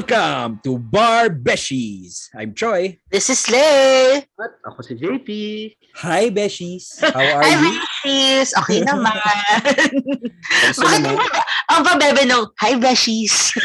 Welcome to Bar Beshies. I'm Troy. This is Lay. At ako si JP. Hi, Beshies. How are Hi, you? Beshies. Okay naman. Kamusta Bakit naman? Ang pabebe nung, Hi, Beshies.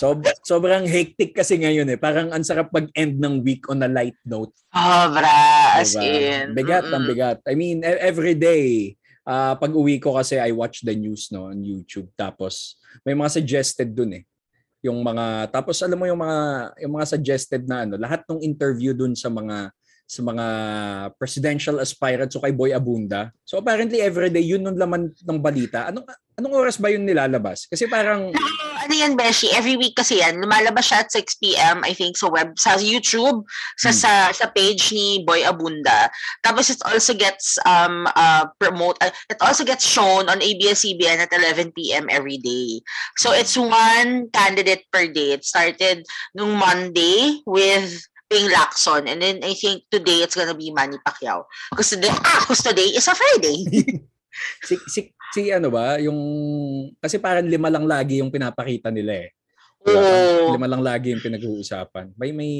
Sob- sobrang hectic kasi ngayon eh. Parang ang sarap mag-end ng week on a light note. Sobra. As Diba? in. Bigat ang Mm-mm. bigat. I mean, e- every day, ah, pag uwi ko kasi I watch the news no on YouTube. Tapos may mga suggested dun eh. Yung mga tapos alam mo yung mga yung mga suggested na ano, lahat ng interview dun sa mga sa mga presidential aspirants so kay Boy Abunda. So apparently every day yun yung laman ng balita. Anong anong oras ba yun nilalabas? Kasi parang ano yan, Beshi? Every week kasi yan. Lumalabas siya at 6 p.m. I think sa web, sa YouTube, sa Hmm. sa, sa page ni Boy Abunda. Tapos it also gets um uh, promote uh, it also gets shown on ABS-CBN at 11 p.m. every day. So it's one candidate per day. It started nung Monday with Ping Lacson and then I think today it's gonna be Manny Pacquiao. Because today, ah, 'cause today is a Friday. si, si, si ano ba, yung kasi parang lima lang lagi yung pinapakita nila eh. Diba? Oo. Lima lang lagi yung pinag-uusapan. May may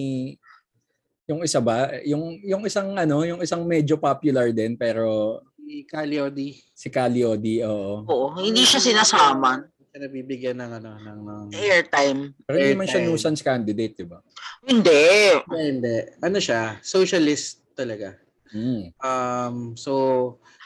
yung isa ba, yung yung isang ano, yung isang medyo popular din pero Si Caliodi. si Caliodi, oo. Oo, hindi siya sinasama. Siya nabibigyan ng ano, ng... ng... Airtime. Pero hindi man siya nuisance candidate, 'di ba? Hindi. Hindi, hindi. Ano siya? Socialist talaga. Mm. Um, so,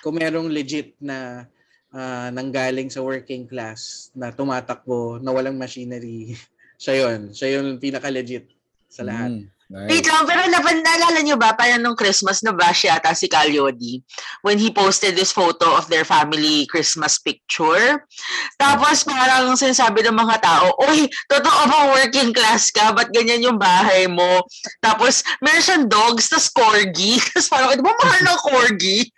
kung merong legit na ah, nanggaling sa working class na tumatakbo na walang machinery, siya yun. Siya yung pinaka-legit sa lahat. Mm. Wait Nice. lang, pero napan, naalala nyo ba, parang nung Christmas na bash yata si Calyodi when he posted this photo of their family Christmas picture. Tapos parang sinasabi ng mga tao, Uy, totoo bang working class ka? Ba't ganyan yung bahay mo? Tapos meron siyang dogs, tas corgi. Tapos parang, di ba mahal ng corgi?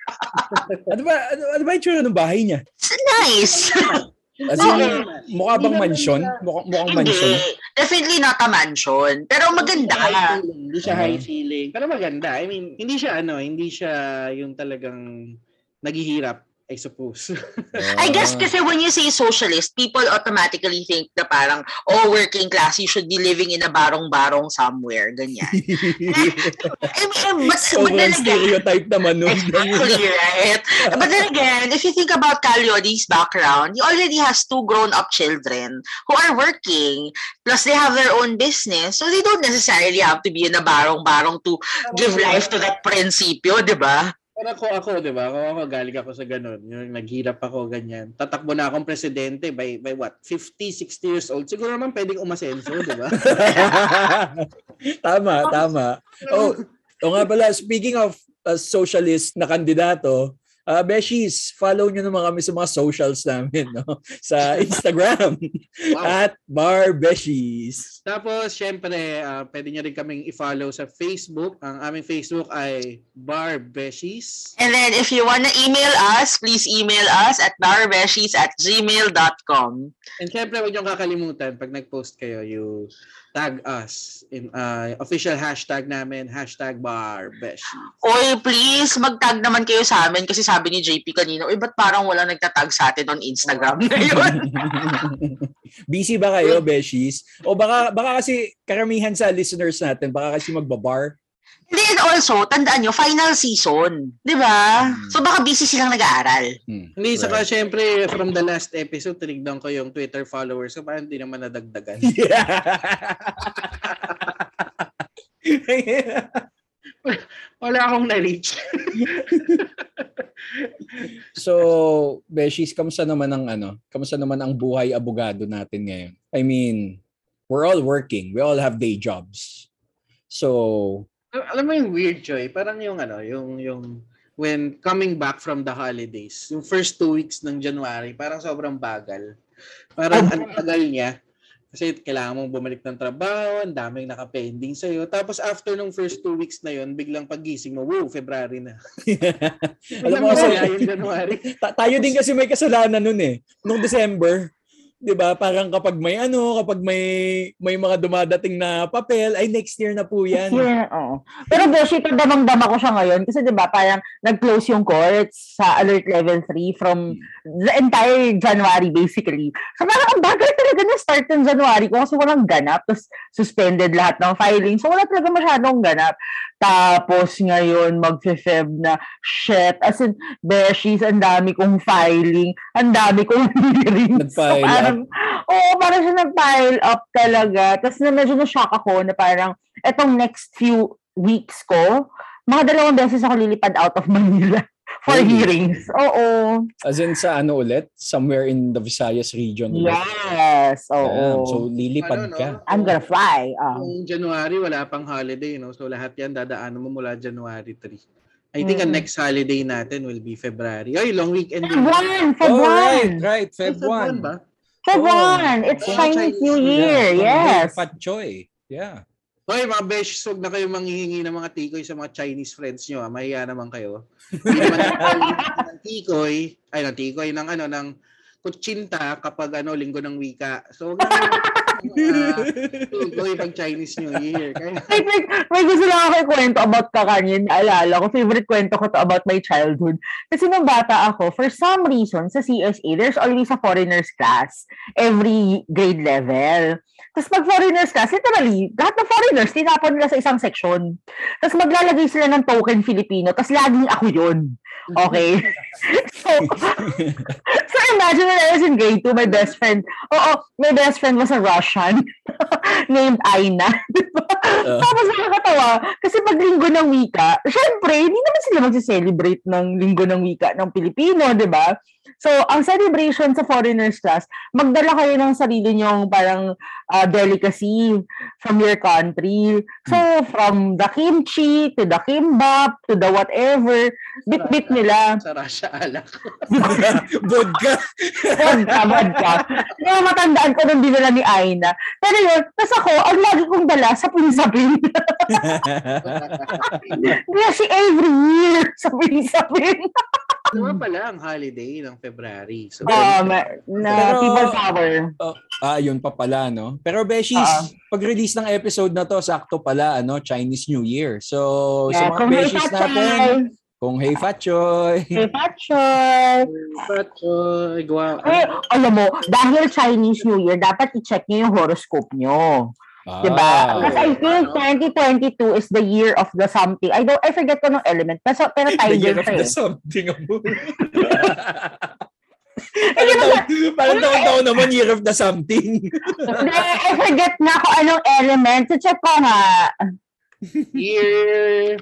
Ano ba ano, ano ba yung ng bahay niya? It's nice. As in, mukha bang mansion? Mukhang, mukhang mansion. Hindi. Definitely not a mansion. Pero maganda. High ceiling. Hindi siya high ceiling. Pero maganda. I mean, hindi siya ano, hindi siya yung talagang naghihirap, I suppose. I guess kasi when you say socialist, people automatically think na parang, oh, working class, you should be living in a barong-barong somewhere, ganyan. I mean, but, but Sobrang then again, stereotype naman nun. exactly right. But then again, if you think about Calyodi's background, he already has two grown-up children who are working, plus they have their own business, so they don't necessarily have to be in a barong-barong to give life to that prinsipyo, di ba? Pero ako, ako, di ba? Ako, ako, galing ako sa ganun. Yung naghirap ako, ganyan. Tatakbo na akong presidente by, by what? 50, 60 years old. Siguro naman pwedeng umasenso, di ba? tama, tama. Oh, o nga pala, speaking of uh, socialist na kandidato, uh, Beshies, follow nyo naman kami sa mga socials namin, no? Sa Instagram, Wow. at Bar Beshies. Tapos, syempre, ah, pwede nyo rin kaming i-follow sa Facebook. Ang aming Facebook ay Bar Beshies. And then if you wanna email us, please email us at barbeshies at gmail.com. And syempre, huwag nyo kakalimutan, pag nag-post kayo, you tag us in ah, official hashtag namin, hashtag Bar Beshies. Oy, please, mag-tag naman kayo sa amin kasi sabi ni JP kanina, uy, ba't parang wala nagtatag sa atin on Instagram ngayon? Busy ba kayo, Beshies? O baka, baka kasi karamihan sa listeners natin, baka kasi magbabar. And then also, tandaan nyo, final season. Di ba? So baka busy silang nag-aaral. Hmm. Hindi, saka Right. syempre, from the last episode, tinignan ko yung Twitter followers ko, parang hindi naman nadagdagan. Wala akong na-reach. so, Beshies, kamusta naman ang ano? Kamusta naman ang buhay abogado natin ngayon? I mean, we're all working. We all have day jobs. So, Alam mo yung weird, Joy? Parang yung ano, yung, yung when coming back from the holidays, yung first two weeks ng January, parang sobrang bagal. Parang ang tagal niya. Kasi kailangan mong bumalik ng trabaho, ang daming nakapending sa'yo. Tapos after nung first two weeks na yon biglang pagising mo, wow, February na. alam mo kasi, January. ta- tayo din kasi may kasalanan nun eh. Nung December, 'di ba? Parang kapag may ano, kapag may may mga dumadating na papel, ay next year na po 'yan. Yeah, oo. Pero Beshi, damang-dama ko siya ngayon kasi 'di ba parang nag-close yung courts sa alert level 3 from the entire January basically. So parang ang bagal talaga na start ng January ko kasi walang ganap. Tapos suspended lahat ng filing. So wala talaga masyadong ganap. Tapos ngayon mag-feb na shit. As in, Beshies, ang dami kong filing. Ang dami kong hearings. Nag-file so, parang, Oo, parang siya nag-pile up talaga. Tapos na medyo na-shock ako na parang etong next few weeks ko, mga dalawang beses ako lilipad out of Manila for Really? hearings. Oo. As in sa ano ulit? Somewhere in the Visayas region. ulit. Yes. Oo. Ayan. So lilipad Ano, no? ka. I'm gonna fly. Ah. Noong January, wala pang holiday, no? So lahat yan dadaanan mo mula January 3. I think ang Mm. next holiday natin will be February. Ay, long weekend Feb 1! Feb Oh, 1! right, right. Ay, Feb 1. ba? Feb Oh. 1! It's Oh, Chinese Chinese New Year. From Yes. Fat Choy. Yeah. Hoy, mga besh, huwag na kayo manghihingi ng mga tikoy sa mga Chinese friends nyo. Ah. Mahiya naman kayo. Hindi naman ng tikoy, ay ng tikoy, ng ano, ng kutsinta kapag ano, linggo ng wika. So, huwag na tikoy pag Chinese New Year. Kaya, Wait, wait, may gusto lang ako ikwento about kakanin. Naalala ko, favorite kwento ko to about my childhood. Kasi nung bata ako, for some reason, sa CSA, there's always a foreigners class every grade level. Tapos pag foreigners class, literally, lahat ng foreigners, tinapon nila sa isang section. Tapos maglalagay sila ng token Filipino, tapos laging ako yun. Okay? so, so imagine when I was in grade 2, my best friend, oo, my best friend was a Russian named Aina. Diba? Uh. Tapos nakakatawa, kasi pag linggo ng wika, syempre, hindi naman sila mag-celebrate ng linggo ng wika ng Pilipino, di ba? So, ang celebration sa foreigners class, magdala kayo ng sarili nyong parang uh, delicacy from your country. So, from the kimchi to the kimbap to the whatever, bit-bit nila. sa Russia, alak. Vodka. Vodka, vodka. Kaya matandaan ko nung dinala ni Aina. Pero yun, tas ako, ang lagi kong dala, sapin-sapin. Kasi every year, sapin-sapin. Ano nga pala ang holiday ng February? So, Um, na Pero- people power. ah, yun pa pala, no? Pero Beshies, Ah. pag-release ng episode na to, sakto pala, ano, Chinese New Year. So, sa Yeah, mga kung hey, Beshies natin, kung hey Fat Choy. Hey, Pachoy. Pachoy, gwa. Eh, alam mo, dahil Chinese New Year, dapat i-check nyo yung horoscope nyo. Ah. Diba? Because I think 2022 is the year of the something. I don't, I forget ko ng element. Pero, pero The tiger year of the eh. something. parang taon, parang taon-taon naman year of the something. I forget na kung anong element. So, check ko nga. Year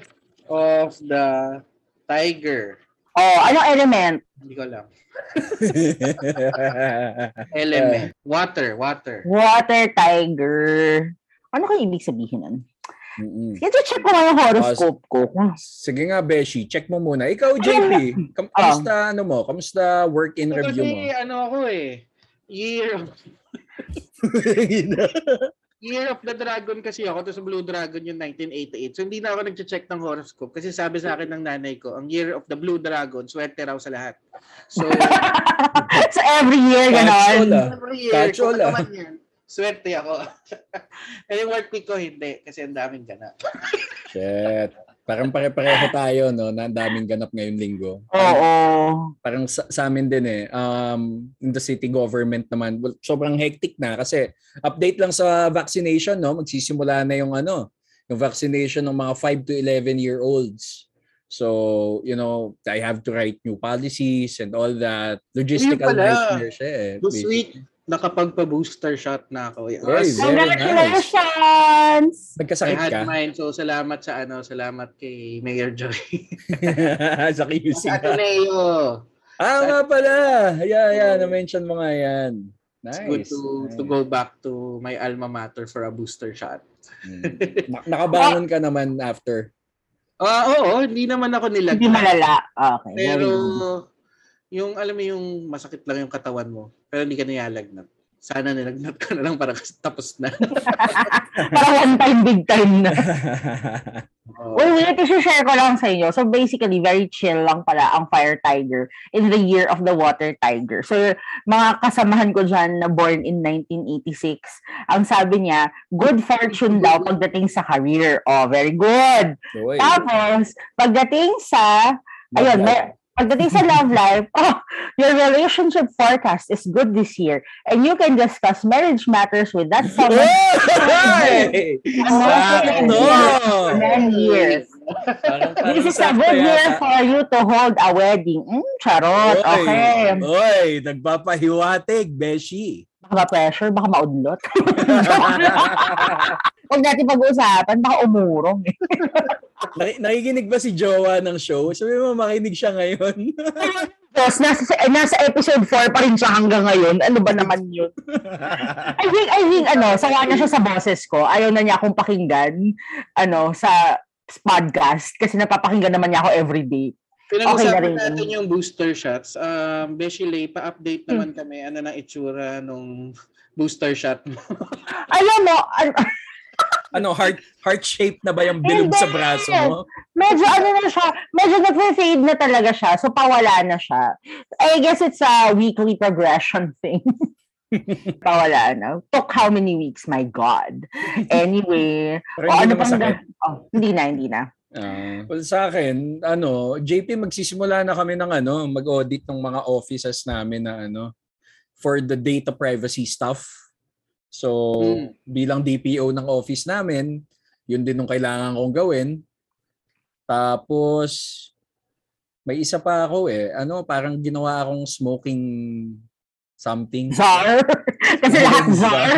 of the Tiger. Oh, anong element? Hindi ko alam. Element. Water, water. Water tiger. Ano kayo ibig sabihin nun? Mm-mm. Sige, check ko nga yung horoscope ko. Sige nga, Beshi, check mo muna. Ikaw, JP, kam- kamusta, ano mo? Kamusta work-in review Kasi mo? ano ako eh. Year of, Year of the Dragon kasi ako. Tapos Blue Dragon yung 1988. So hindi na ako nag-check ng horoscope. Kasi sabi sa akin ng nanay ko, ang Year of the Blue Dragon, swerte raw sa lahat. So, so, every year, ganon. ah. every year, Catch all, kung ah. ano man yan, swerte ako. And yung work week ko, hindi. Kasi ang daming ganap. Shit. Parang pare-pareho tayo, no? Na ang daming ganap ngayong linggo. Oo. Parang sa, sa amin din eh. Um, in the city government naman, well, sobrang hectic na kasi update lang sa vaccination, no? Magsisimula na yung ano, yung vaccination ng mga 5 to 11 year olds. So, you know, I have to write new policies and all that. Logistical nightmare siya eh. This week, nakapagpa-booster shot na ako. Yes. Very nice. Congratulations! I Nagkasakit had ka? mine. So, salamat sa ano, salamat kay Mayor Joy. sa QC sa Ateneo. Ah, nga pala. Yeah, yeah. Na-mention mo nga yan. It's Nice. good to to go back to my alma mater for a booster shot. Mm. Na- Nakabangon ka naman after. Ah, oo, hindi naman ako Hindi nilagyan. malala. Okay. Pero very. Yung alam mo yung masakit lang yung katawan mo, pero hindi ka nilalagnat. sana nilagnat ka na lang para tapos na. Para one time, big time na. Oo. Well, wait, isi-share ko lang sa inyo. So basically, very chill lang pala ang Fire Tiger in the year of the Water Tiger. So mga kasamahan ko dyan na born in 1986, ang sabi niya, good fortune daw pagdating sa career. Oh, very good. Uy, Tapos, pagdating sa, ayun, may, pagdating sa love life, oh, your relationship forecast is good this year and you can discuss marriage matters with that someone Hey! Sakto! years. This is a good year for you to hold a wedding. Mm, charot. Oy, Okay. Oy, nagpapahiwatig, Beshi. Baka ma-pressure, baka maudlot. Huwag natin pag-uusapan, baka umurong. Naki- nakikinig ba si Jowa ng show? Sabi mo, makinig siya ngayon. Tapos, nasa, nasa episode 4 pa rin siya hanggang ngayon. Ano ba naman yun? I think, I think, ano, sawa na siya sa boses ko. Ayaw na niya akong pakinggan, ano, sa podcast. Kasi napapakinggan naman niya ako everyday. Okay na Pinag-usapan natin yung booster shots. Um, Beshi Lay, pa-update Hmm. naman kami. Ano na itsura nung booster shot mo? Alam mo, an- ano, heart heart shape na ba yung bilog sa braso mo? medyo ano na siya, medyo nag-fade na talaga siya. So, pawala na siya. I guess it's a weekly progression thing. pawala na. Took how many weeks? My God. Anyway. Pero o, hindi ano pang oh, hindi na, hindi na. Ah, well, sa akin, ano, JP magsisimula na kami ng ano, mag-audit ng mga offices namin na ano for the data privacy stuff. So, Hmm. bilang DPO ng office namin, yun din yung kailangan kong gawin. Tapos may isa pa ako eh, ano, parang ginawa akong smoking something. Czar. Kasi lahat czar.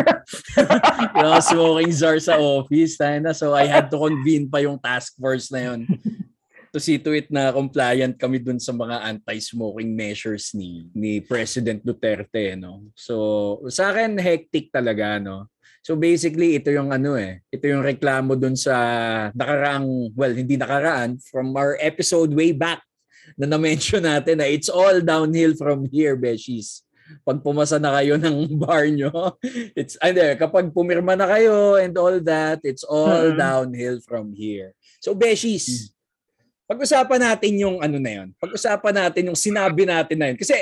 yung smoking czar sa office. tayo na. So I had to convene pa yung task force na yun to see to it na compliant kami dun sa mga anti-smoking measures ni ni President Duterte no. So sa akin hectic talaga no. So basically ito yung ano eh, ito yung reklamo dun sa nakaraang well hindi nakaraan from our episode way back na na-mention natin na it's all downhill from here, Beshies pag pumasa na kayo ng bar nyo, it's, ano, kapag pumirma na kayo and all that, it's all Mhm. downhill from here. So, Beshies, pag-usapan natin yung ano na yun. Pag-usapan natin yung sinabi natin na yun. Kasi,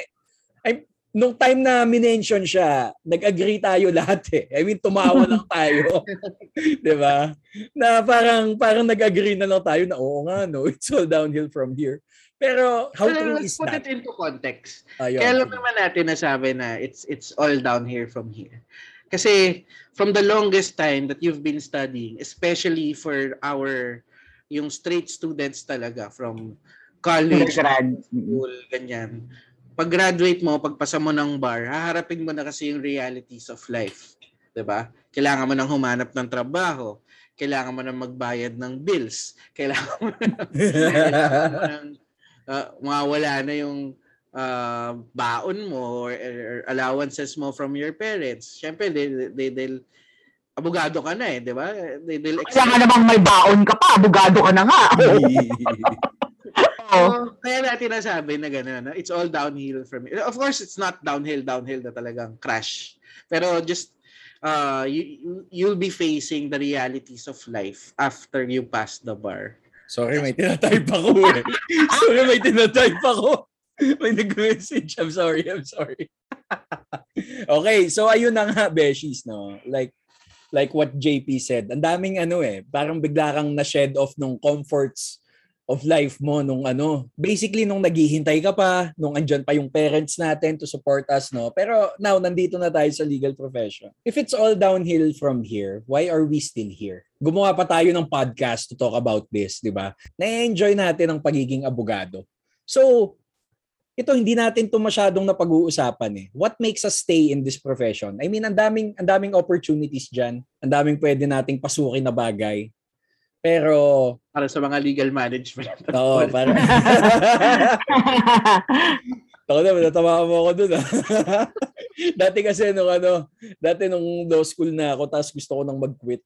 ay, nung time na minention siya, nag-agree tayo lahat eh. I mean, tumawa lang tayo. 'Di ba? Na parang, parang nag-agree na lang tayo na, oo nga, no, it's all downhill from here. Pero, how Pero true let's is put that? it into context. Ayun. Kaya alam naman natin na sabi na it's it's all down here from here. Kasi from the longest time that you've been studying, especially for our yung straight students talaga from college, Undergrad. school, ganyan. Pag graduate mo, pagpasa mo ng bar, haharapin mo na kasi yung realities of life. 'Di ba? Kailangan mo nang humanap ng trabaho. Kailangan mo nang magbayad ng bills. Kailangan mo kailangan mo nang uh, mawawala na yung uh, baon mo or, or allowances mo from your parents. Siyempre, they, they, they'll, abogado ka na eh, di ba? They, they'll Kaya nga namang may baon ka pa, abogado ka na nga. Oo. So, kaya natin nasabi na gano'n, na it's all downhill from it. Of course, it's not downhill, downhill na talagang crash. Pero just, uh, you, you'll be facing the realities of life after you pass the bar. Sorry, may tinatype ako eh. Sorry, may tinatype ako. May nag-message. I'm sorry, I'm sorry. okay, so ayun na nga, Beshies, no? Like, like what JP said, ang daming ano eh, parang bigla kang na-shed off nung comforts of life mo nung ano. Basically, nung naghihintay ka pa, nung andyan pa yung parents natin to support us, no? Pero now, nandito na tayo sa legal profession. If it's all downhill from here, why are we still here? Gumawa pa tayo ng podcast to talk about this, di ba? Na-enjoy natin ang pagiging abogado. So, ito hindi natin to masyadong napag-uusapan eh. What makes us stay in this profession? I mean, ang daming ang daming opportunities diyan. Ang daming pwede nating pasukin na bagay. Pero Para sa mga legal management. Oo, parang... Ako na, natama mo ako dun ah. dati kasi nung ano, dati nung law school na ako, tapos gusto ko nang mag-quit.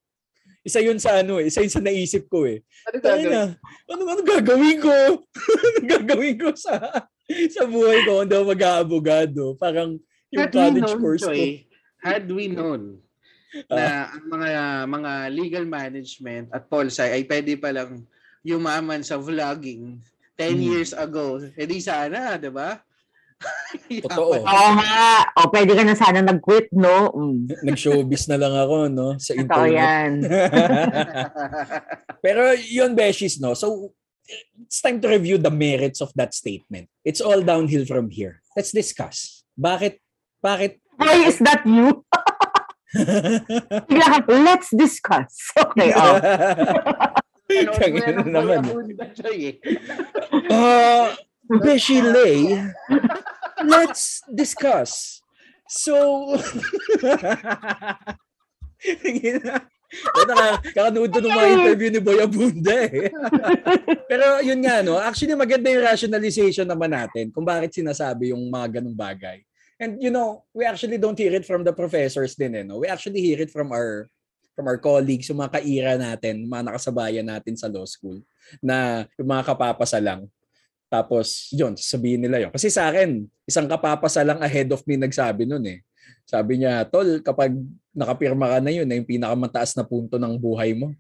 Isa yun sa ano eh, isa yun sa naisip ko eh. Ano gagawin? na, ano, ano gagawin ko? ano gagawin ko sa sa buhay ko kung daw mag-aabogado? Parang yung But college you know, course ko. Joy, had we known na ang mga mga legal management at Polsai ay pwede palang yumaman sa vlogging 10 Hmm. years ago, edi sana, 'di ba? Totoo. Oo nga. O, pwede ka na sana nag-quit, no? Mm. Nag-showbiz na lang ako, no? Sa Totoo internet. yan. Pero yun, Beshies, no? So, it's time to review the merits of that statement. It's all downhill from here. Let's discuss. Bakit, bakit, Why is that you? Bigla ka, let's discuss. Okay, oh. Tangina na naman. eh. Uh, Beshi Lay, let's discuss. So, Naka, kakanood ng mga interview ni Boy Abunda eh. Pero yun nga, no? Actually, maganda yung rationalization naman natin kung bakit sinasabi yung mga ganung bagay. And you know, we actually don't hear it from the professors din eh, no? We actually hear it from our from our colleagues, yung mga kaira natin, mga nakasabayan natin sa law school, na yung mga kapapasa lang. Tapos, yun, sabihin nila yun. Kasi sa akin, isang kapapasa lang ahead of me nagsabi nun eh. Sabi niya, Tol, kapag nakapirma ka na yun, na yung pinakamataas na punto ng buhay mo,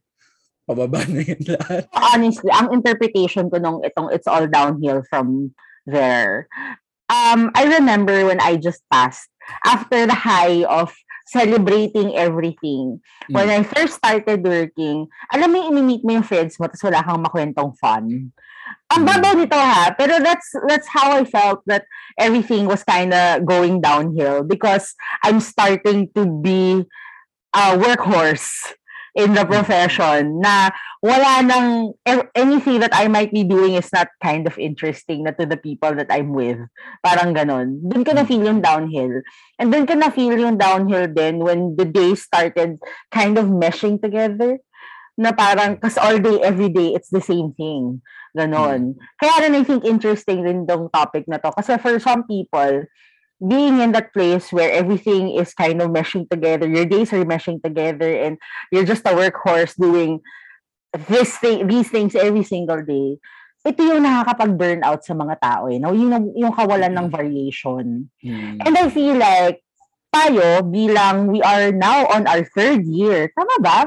pababa na yun lahat. honestly, ang interpretation ko nung itong It's All Downhill from there, um, I remember when I just passed, after the high of celebrating everything, when I first started working, alam mo yung imi-meet mo yung friends mo, tapos wala kang makwentong fun. Ang Mm. babaw nito ha, pero that's that's how I felt that everything was kind of going downhill because I'm starting to be a workhorse in the profession na wala nang e- anything that I might be doing is not kind of interesting na to the people that I'm with. Parang ganon. Doon ko na feel yung downhill. And doon ko na feel yung downhill din when the days started kind of meshing together na parang, kasi all day, every day, it's the same thing. Ganon. Kaya rin I think interesting rin tong topic na to. Kasi for some people, being in that place where everything is kind of meshing together, your days are meshing together, and you're just a workhorse doing this thing, these things every single day. Ito yung nakakapag-burn out sa mga tao eh. No? Yung, yung kawalan ng variation. Mm. And I feel like tayo bilang we are now on our third year, tama ba?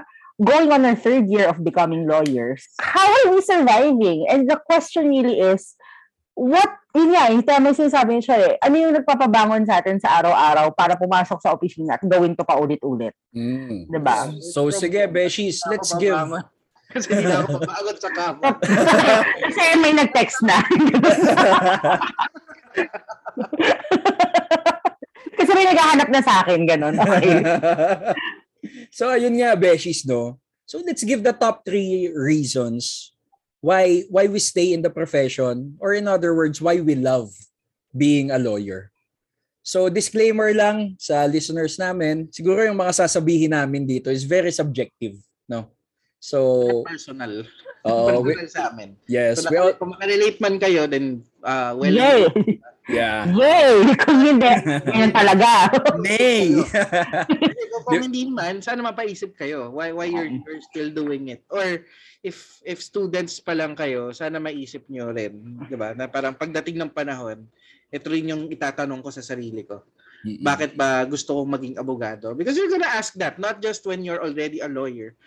Going on our third year of becoming lawyers. How are we surviving? And the question really is, what, yun nga, yung tama yung sinasabi niya eh, ano yung nagpapabangon sa atin sa araw-araw para pumasok sa opisina at gawin to pa ulit-ulit? Mm. Diba? So sige, Beshies, let's give Kasi hindi na ako mapagod sa kama. Kasi may nag-text na. Kasi may naghahanap na sa akin, ganun. Okay. so ayun nga, Beshies, no? So let's give the top three reasons why why we stay in the profession or in other words, why we love being a lawyer. So disclaimer lang sa listeners namin, siguro yung mga sasabihin namin dito is very subjective, no? So, Personal. uh, we, Personal sa amin. yes, So, we all, kung makarelate man kayo, then, uh, well, Yay! Yeah. Yay! Kung hindi, yan talaga. Nay! kung hindi man, sana mapaisip kayo why why you're, you're still doing it. Or if if students pa lang kayo, sana maisip nyo rin, 'di ba? Na parang pagdating ng panahon, ito rin yung itatanong ko sa sarili ko. Bakit ba gusto kong maging abogado? Because you're gonna ask that, not just when you're already a lawyer.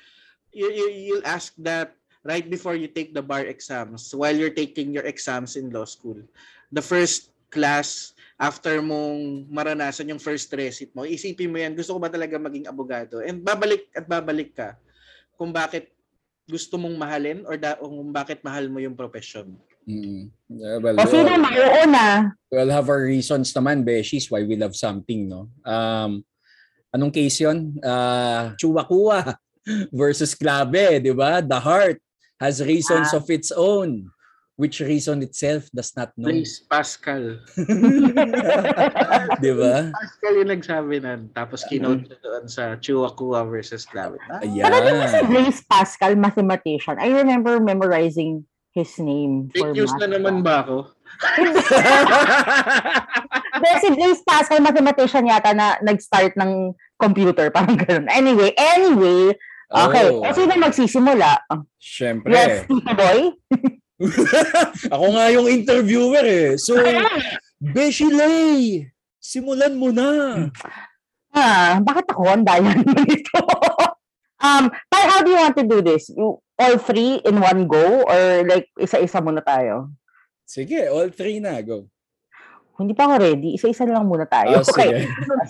You, you, you'll ask that right before you take the bar exams, while you're taking your exams in law school. The first class, after mong maranasan yung first recit mo, isipin mo yan, gusto ko ba talaga maging abogado? And babalik at babalik ka kung bakit gusto mong mahalin or da, o kung bakit mahal mo yung profession. Mm. Yeah, well, Kasi we all- naman, oo na. we all have our reasons naman, Beshies, why we love something, no? Um, anong case yun? Uh, Chuwakua versus Klabe, di ba? The heart has reasons of its own, which reason itself does not know. Blaise Pascal. di ba? Pascal yung nagsabi nun. Tapos kinote siya doon sa Chihuahua versus Clavet. Ah, Pero di ba si Ayan. Blaise Pascal, mathematician, I remember memorizing his name for fake news na naman ba ako? Pero si Blaise Pascal, mathematician yata na nag-start ng computer, parang ganun. Anyway, anyway, okay. Oh, Kasi na magsisimula. Siyempre. Yes, Tito Boy. Ako nga yung interviewer eh. So, Beshi Lay, simulan mo na. Ah, bakit ako? Ang daya naman ito. um, Pai, how do you want to do this? You, all three in one go? Or like, isa-isa muna tayo? Sige, all three na. Go. Hindi pa ako ready. Isa-isa lang muna tayo. Oh, okay. sige.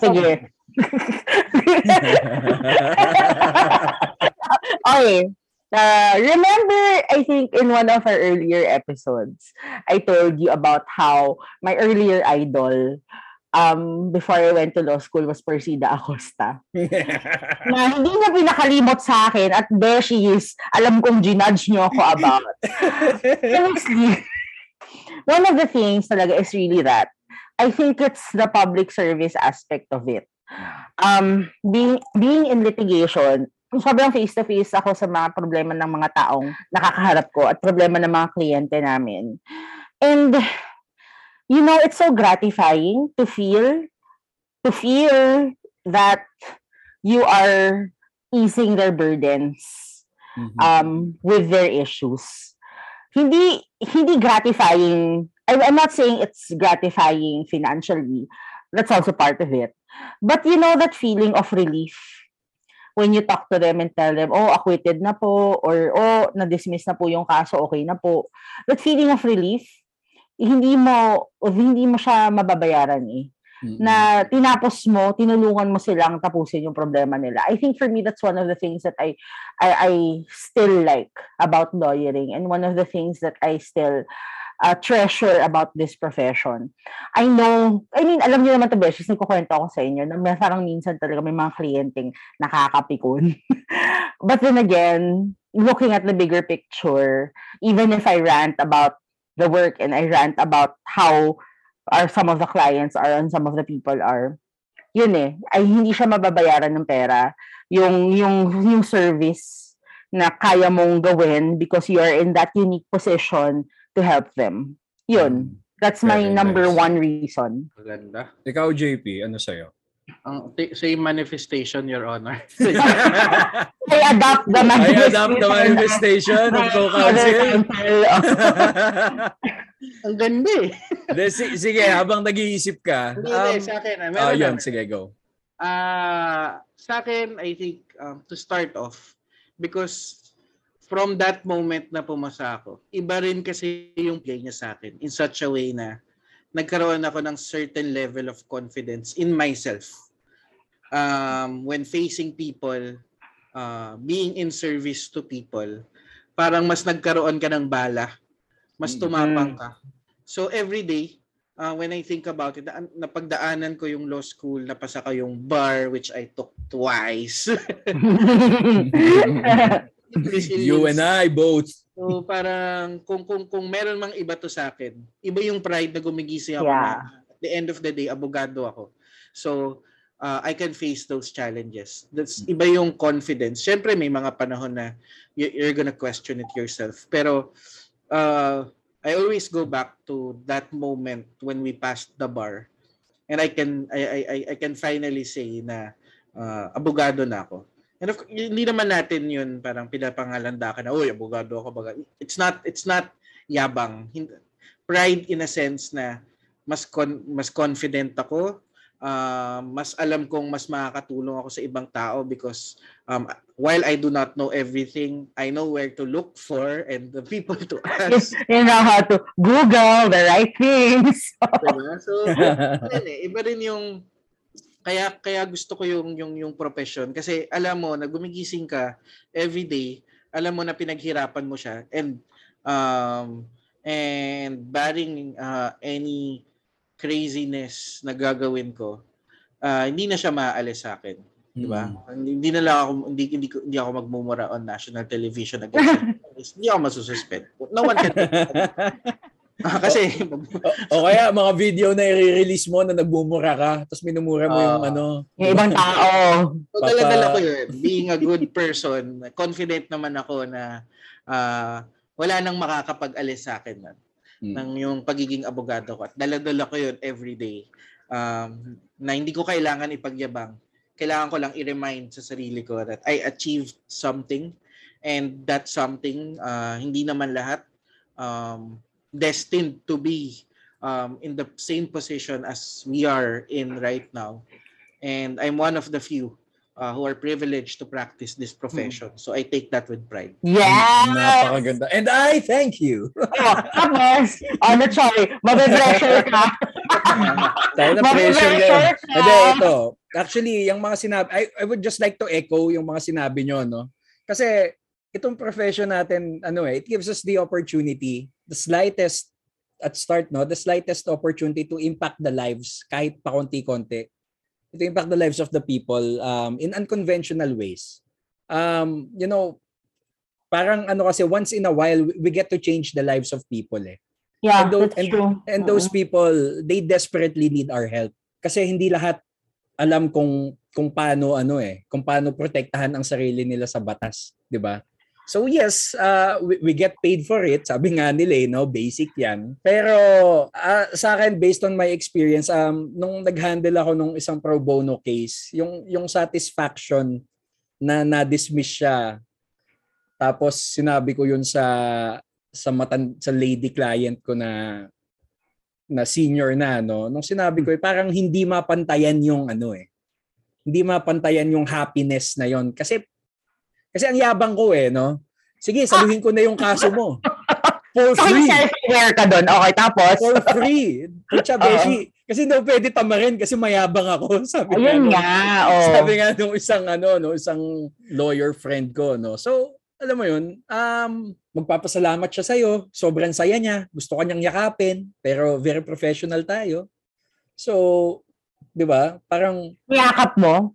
Sige. okay. Uh, remember, I think in one of our earlier episodes, I told you about how my earlier idol um, before I went to law school was Persida Acosta. na hindi niya pinakalimot sa akin at there she is. Alam kong ginudge niyo ako about. Honestly, one of the things talaga is really that. I think it's the public service aspect of it. Um, being, being in litigation, sobrang face-to-face ako sa mga problema ng mga taong nakakaharap ko at problema ng mga kliyente namin. And, you know, it's so gratifying to feel, to feel that you are easing their burdens Mhm. um, with their issues. Hindi, hindi gratifying. I'm, I'm not saying it's gratifying financially. That's also part of it. But you know that feeling of relief when you talk to them and tell them, oh, acquitted na po, or oh, na-dismiss na po yung kaso, okay na po. That feeling of relief, hindi mo, hindi mo siya mababayaran eh Mhm. na tinapos mo, tinulungan mo silang tapusin yung problema nila. I think for me, that's one of the things that I, I, I still like about lawyering and one of the things that I still uh, treasure about this profession. I know, I mean, alam niyo naman to, Beses, nagkukwento ako sa inyo na parang minsan talaga may mga kliyenteng nakakapikon. But then again, looking at the bigger picture, even if I rant about the work and I rant about how are some of the clients are and some of the people are yun eh ay hindi siya mababayaran ng pera yung yung yung service na kaya mong gawin because you are in that unique position to help them yun that's my Very number nice. one reason Maganda. Ikaw, JP, ano sa'yo? Ang t- same manifestation, Your Honor. I adopt the I adapt the manifestation of co-counsel. Ang ganda eh. De, si- sige, habang nag-iisip ka. Hindi, um, sa akin. ah, ah, meron yun, lang. sige, go. Ah, sa akin, I think, um, to start off, because from that moment na pumasa ako, iba rin kasi yung play niya sa akin in such a way na nagkaroon ako ng certain level of confidence in myself. Um, when facing people, uh, being in service to people, parang mas nagkaroon ka ng bala, mas Mm. tumapang ka. So every day, uh, when I think about it, na- napagdaanan ko yung law school, napasa ko yung bar, which I took twice. You and I both. So parang kung kung kung meron mang iba to sa akin, iba yung pride na gumigising ako Yeah. na at the end of the day abogado ako. So uh, I can face those challenges. That's iba yung confidence. Syempre may mga panahon na you- you're gonna question it yourself. Pero uh, I always go back to that moment when we passed the bar and I can I I I- I can finally say na uh, abogado na ako. And of, hindi naman natin yun parang pinapangalanda ka na, uy, abogado ako. Baga. It's not, it's not yabang. Pride in a sense na mas con, mas confident ako, uh, mas alam kong mas makakatulong ako sa ibang tao because um, while I do not know everything, I know where to look for and the people to ask. you know how to Google the right things. diba? So, yun eh, iba rin yung kaya kaya gusto ko yung yung yung profession. Kasi alam mo na gumigising ka every day, alam mo na pinaghirapan mo siya. And um and barring uh, any craziness na gagawin ko, ah, hindi na siya maaalis sa akin, di ba? Hindi, hindi na lang ako hindi hindi, hindi ako magmumura on national television against hindi ako masususpend. No one can Ah, kasi o, o kaya mga video na i-release mo na nagmumura ka, tapos minumura mo yung Ah. ano. yung ibang tao. So, Papa- dala-dala ko yun. Being a good person, confident naman ako na ah, wala nang makakapag-alis sa akin nun, Mm. ng yung pagiging abogado ko. At dala-dala ko yun every day. Um, na hindi ko kailangan ipagyabang. Kailangan ko lang i-remind sa sarili ko that I achieved something and that something, ah, hindi naman lahat um, destined to be um, in the same position as we are in right now. And I'm one of the few uh, who are privileged to practice this profession. So I take that with pride. Yes! Napakaganda. And I thank you. Oh, tapos, ano, sorry, mabe-pressure ka. Tayo na pressure ngayon. ka. Hindi, ito. Actually, yung mga sinabi, I, I would just like to echo yung mga sinabi nyo, no? Kasi itong profession natin, ano eh, it gives us the opportunity, the slightest, at start, no? The slightest opportunity to impact the lives kahit pa konti-konti. To impact the lives of the people um, in unconventional ways. Um, you know, parang ano kasi once in a while we get to change the lives of people eh. Yeah, And those- that's true. And those people, they desperately need our help. Kasi hindi lahat alam kung kung paano ano eh, kung paano protektahan ang sarili nila sa batas, 'di ba? So yes, uh, we, we get paid for it. Sabi nga nila, eh, no, basic 'yan. Pero ah, sa akin based on my experience, um nung nag-handle ako nung isang pro bono case, yung yung satisfaction na na-dismiss siya. Tapos sinabi ko yun sa sa matan sa lady client ko na na senior na no nung sinabi ko eh, parang hindi mapantayan yung ano eh hindi mapantayan yung happiness na yon kasi kasi ang yabang ko eh no? Sige saluhin ko na yung kaso mo. For So, free. self-aware ka doon. Okay, tapos? for free. Pucha, beshi kasi daw pwede tamarin kasi mayabang ako sabi Ayun nga, oh. sabi nga nung isang ano no isang lawyer friend ko no? So alam mo yun um magpapasalamat siya sa sobrang saya niya. Gusto kanyang yakapin pero very professional tayo. So 'di ba? Parang Niyakap mo?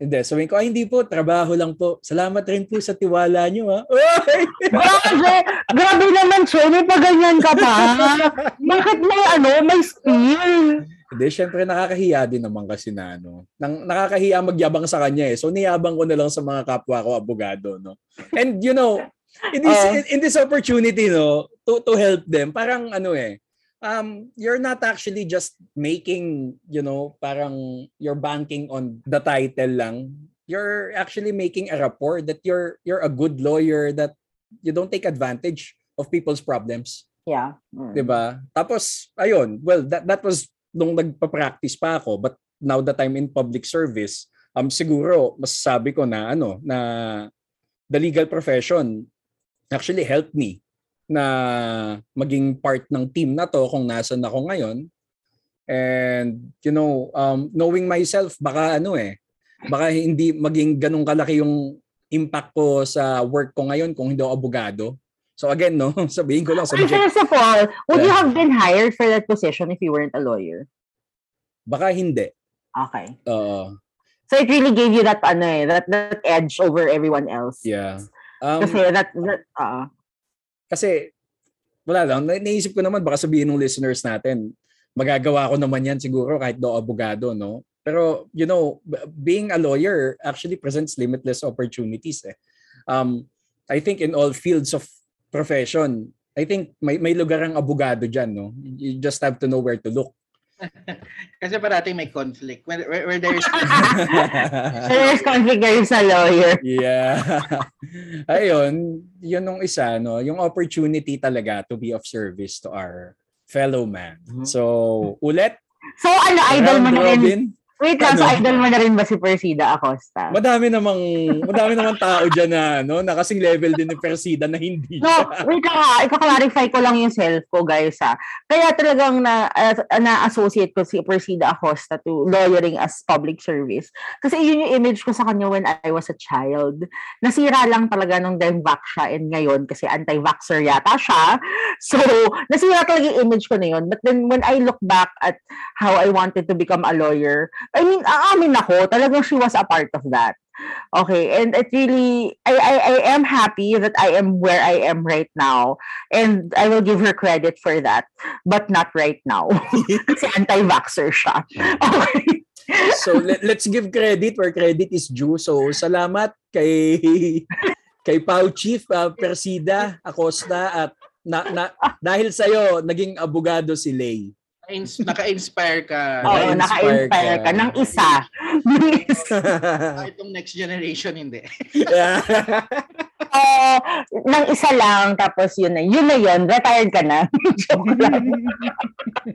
Hindi sabihin ko ay hindi po trabaho lang po salamat rin po sa tiwala niyo ha! Grabe! Grabe naman, Che. May paganyan ka pa. Bakit may ano, may skill? Hindi, syempre nakakahiya din naman kasi na ano. Nang, nakakahiya magyabang sa kanya eh. So niyabang ko na lang sa mga kapwa ko abogado, no. And you know, in this Oh. in, in this opportunity, no, to to help them, parang ano eh, um you're not actually just making, you know, parang you're banking on the title lang. You're actually making a rapport that you're you're a good lawyer that you don't take advantage of people's problems. Yeah. Mm. 'di ba? Tapos ayun, well that that was nung nagpa-practice pa ako but now that I'm in public service, um siguro masasabi ko na ano na the legal profession actually helped me na maging part ng team na to kung nasan ako ngayon. And you know, um knowing myself baka ano eh, baka hindi maging ganun kalaki yung impact ko sa work ko ngayon kung hindi ako abogado. So again, no, sabihin ko lang subject first of all, would you have been hired for that position if you weren't a lawyer? Baka hindi. Okay. Oo. So it really gave you that ano eh, that, that edge over everyone else. yeah. Um, Kasi that, that uh, kasi, wala lang. Na- Naisip ko naman, baka sabihin ng listeners natin, magagawa ko naman yan siguro kahit do abogado, no? Pero, you know, being a lawyer actually presents limitless opportunities. Eh. Um, I think in all fields of profession, I think may, may lugar ang abogado dyan, no? You just have to know where to look. Kasi parating may conflict. Where, where, where there is there's conflict there sa lawyer. yeah. Ayun, yun nung isa, no? Yung opportunity talaga to be of service to our fellow man. Mhm. So, ulit, So ano, idol mo na rin. Wait lang, so Ano? idol mo na rin ba si Persida Acosta? Madami namang madami namang tao diyan na no, na kasing level din ni Persida na hindi No, wait lang ha. Ika-clarify ko lang yung self ko, guys ha. Kaya talagang na, uh, na-associate ko si Persida Acosta to lawyering as public service. Kasi yun yung image ko sa kanya when I was a child. Nasira lang talaga nung Demvac siya and ngayon kasi anti-vaxxer yata siya. So, nasira talaga yung image ko na yun. But then when I look back at how I wanted to become a lawyer, I mean, aamin ako, talagang she was a part of that. Okay, and it really, I, I, I am happy that I am where I am right now. And I will give her credit for that, but not right now. Kasi anti-vaxxer siya. Okay. So, let, let's give credit where credit is due. So, salamat kay kay Pau Chief uh, Persida Acosta at na, na, dahil sa naging abogado si Lay. Ins- naka-inspire ka. Oo, Na-inspire naka-inspire ka. ka ng isa. Ng isa. Ah, itong next generation, hindi. Yeah. Oo, nang isa lang, tapos yun na, yun na yun, retired ka na. Joke lang.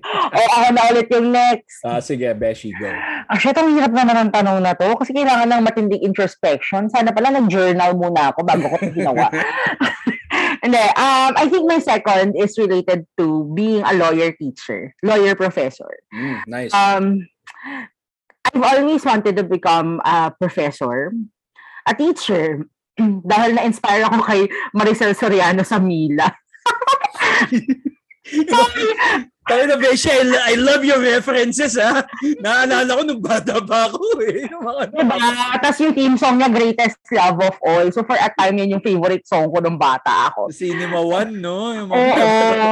o ako na ulit yung next. Ah, sige, Beshi, go. Ah, shit, ang hirap naman ang tanong na to. Kasi kailangan ng matinding introspection. Sana pala nag-journal muna ako bago ko ito ginawa. Hindi, um, I think my second is related to being a lawyer teacher, lawyer professor. Mm, nice. Um, I've always wanted to become a professor, a teacher, dahil na-inspire ako kay Maricel Soriano sa Mila. Tayo na, Beshi, I, I love your references, ha? Naalala ko nung bata pa ako, eh. Yung mga Diba? Tapos yung theme song niya, Greatest Love of All. So for a time, yun yung favorite song ko nung bata ako. Cinema One, no? Yung mga Oo.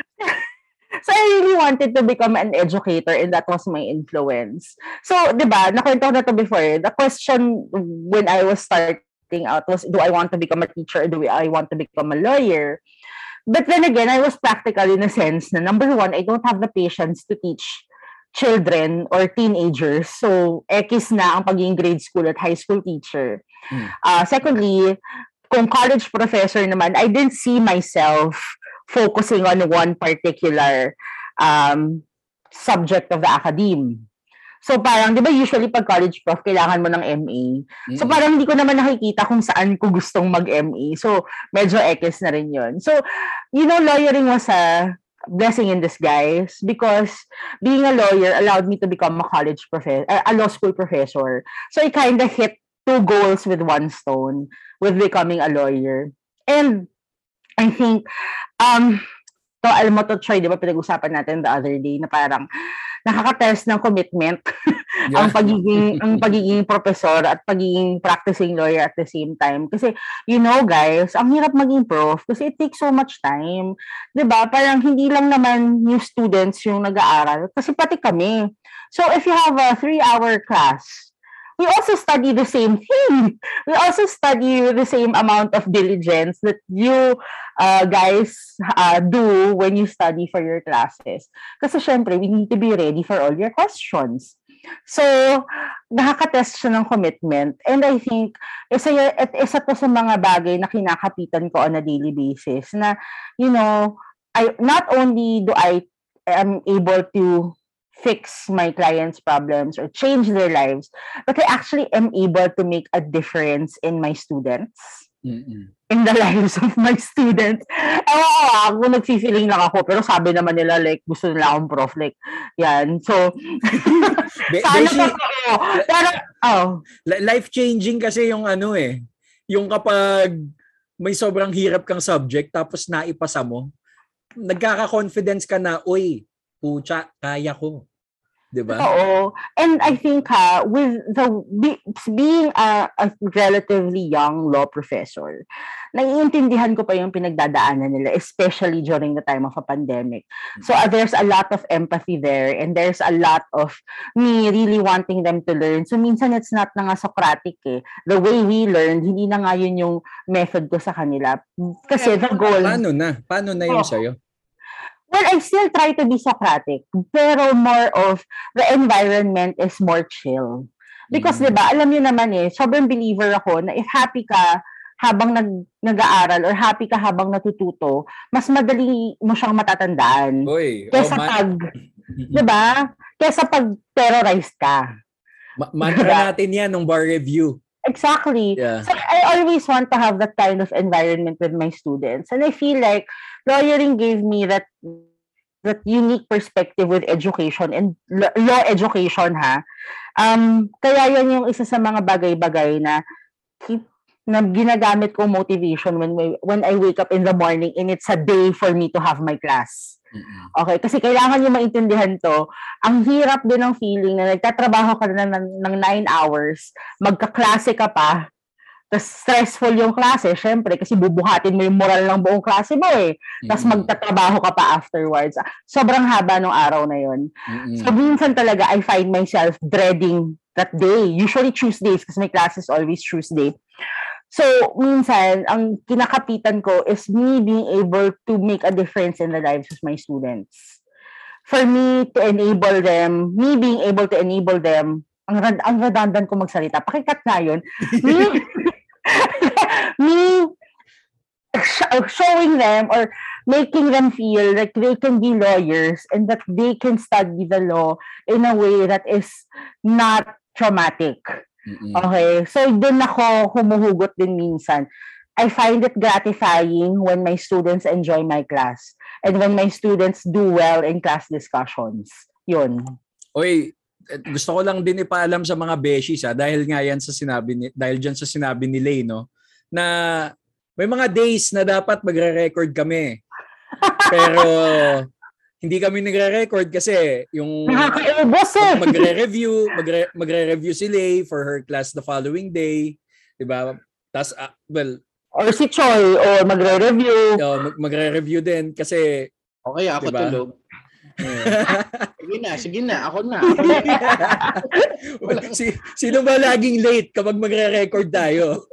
so I really wanted to become an educator and that was my influence. So, di ba, nakwento ko na to before. The question when I was starting out was, do I want to become a teacher or do I want to become a lawyer? But then again, I was practical in a sense na number one, I don't have the patience to teach children or teenagers. So, X na ang pagiging grade school at high school teacher. Hmm. Uh, secondly, kung college professor naman, I didn't see myself focusing on one particular um, subject of the academe. So parang, di ba usually pag college prof, kailangan mo ng MA. So Mm. parang hindi ko naman nakikita kung saan ko gustong mag-MA. So medyo X na rin yun. So, you know, lawyering was a blessing in disguise because being a lawyer allowed me to become a college professor, a law school professor. So I kind of hit two goals with one stone with becoming a lawyer. And I think, um, to, alam mo to, Troy, di ba pinag-usapan natin the other day na parang nakaka-test ng commitment. Ang pagiging ang pagiging professor at pagiging practicing lawyer at the same time. Kasi you know guys ang hirap maging prof kasi it takes so much time. 'di ba? Parang hindi lang naman new students yung nag-aaral kasi pati kami. So if you have a 3 hour class we also study the same thing. We also study the same amount of diligence that you uh, guys uh, do when you study for your classes. Kasi syempre, we need to be ready for all your questions. So, nakaka-test siya ng commitment. And I think, isa, at isa to sa mga bagay na kinakapitan ko on a daily basis na, you know, I not only do I am able to fix my clients' problems or change their lives, but I actually am able to make a difference in my students, Mm-mm. in the lives of my students. Ewan ko ah, ako, nagsifiling lang ako, pero sabi naman nila, like, gusto nila akong prof, like, yan. So, sana Beshi, totoo. Pero, oh, li- life-changing kasi yung ano eh. Yung kapag may sobrang hirap kang subject tapos naipasa mo, nagkaka-confidence ka na, uy, pucha, kaya ko. 'Di ba? Oo. And I think ha, with the be, being a, a relatively young law professor, naiintindihan ko pa yung pinagdadaanan nila, especially during the time of a pandemic. So uh, there's a lot of empathy there and there's a lot of me really wanting them to learn. So minsan it's not na nga Socratic eh. The way we learned, hindi na nga yun yung method ko sa kanila. Kasi the goal... Paano na? Paano na yung Oh. sa'yo? Well, I still try to be Socratic, pero more of the environment is more chill. Because, Mm. di ba, alam niyo naman eh, sobrang believer ako na if happy ka habang nag, nag-aaral or happy ka habang natututo, mas madali mo siyang matatandaan. Oh, Kesa ma- pag, di ba? Kesa pag terrorized ka. ma- mantra Diba? natin yan nung bar review. Exactly. Yeah. So I always want to have that kind of environment with my students. And I feel like lawyering gave me that that unique perspective with education and law education ha. Um kaya yan yung isa sa mga bagay-bagay na keep na ginagamit kong motivation when we- when I wake up in the morning and it's a day for me to have my class. Okay, kasi kailangan nyo maintindihan to. Ang hirap din ng feeling na nagtatrabaho ka na ng, ng nine hours, magkaklase ka pa, tapos stressful yung klase, syempre, kasi bubuhatin mo yung moral ng buong klase mo eh. Tapos Mm-mm. magtatrabaho ka pa afterwards. Sobrang haba ng araw na yon. Mm-mm. So, minsan talaga, I find myself dreading that day. Usually Tuesdays, kasi my class is always Tuesday. So, minsan, ang kinakapitan ko is me being able to make a difference in the lives of my students. For me to enable them, me being able to enable them, ang, rad- ang redundant ko magsalita, pakikat nga yun. me, me sh- showing them or making them feel like they can be lawyers and that they can study the law in a way that is not traumatic. Mm-mm. Okay? So, dun ako humuhugot din minsan. I find it gratifying when my students enjoy my class and when my students do well in class discussions. Yun. Oy, eh, gusto ko lang din ipaalam sa mga beshies ha, dahil nga yan sa sinabi ni, dahil diyan sa sinabi ni Lay no na may mga days na dapat magre-record kami. Pero hindi kami nagre-record kasi yung Nakakaibos eh. mag- magre-review, magre, magre-review si Lay for her class the following day, 'di ba? Tas ah, well, Or si Choi, or magre-review. oh, mag- magre-review din kasi Okay, ako Diba? tulog. sige na, sige na. Ako na. Ako na. si, sino ba laging late kapag magre-record tayo?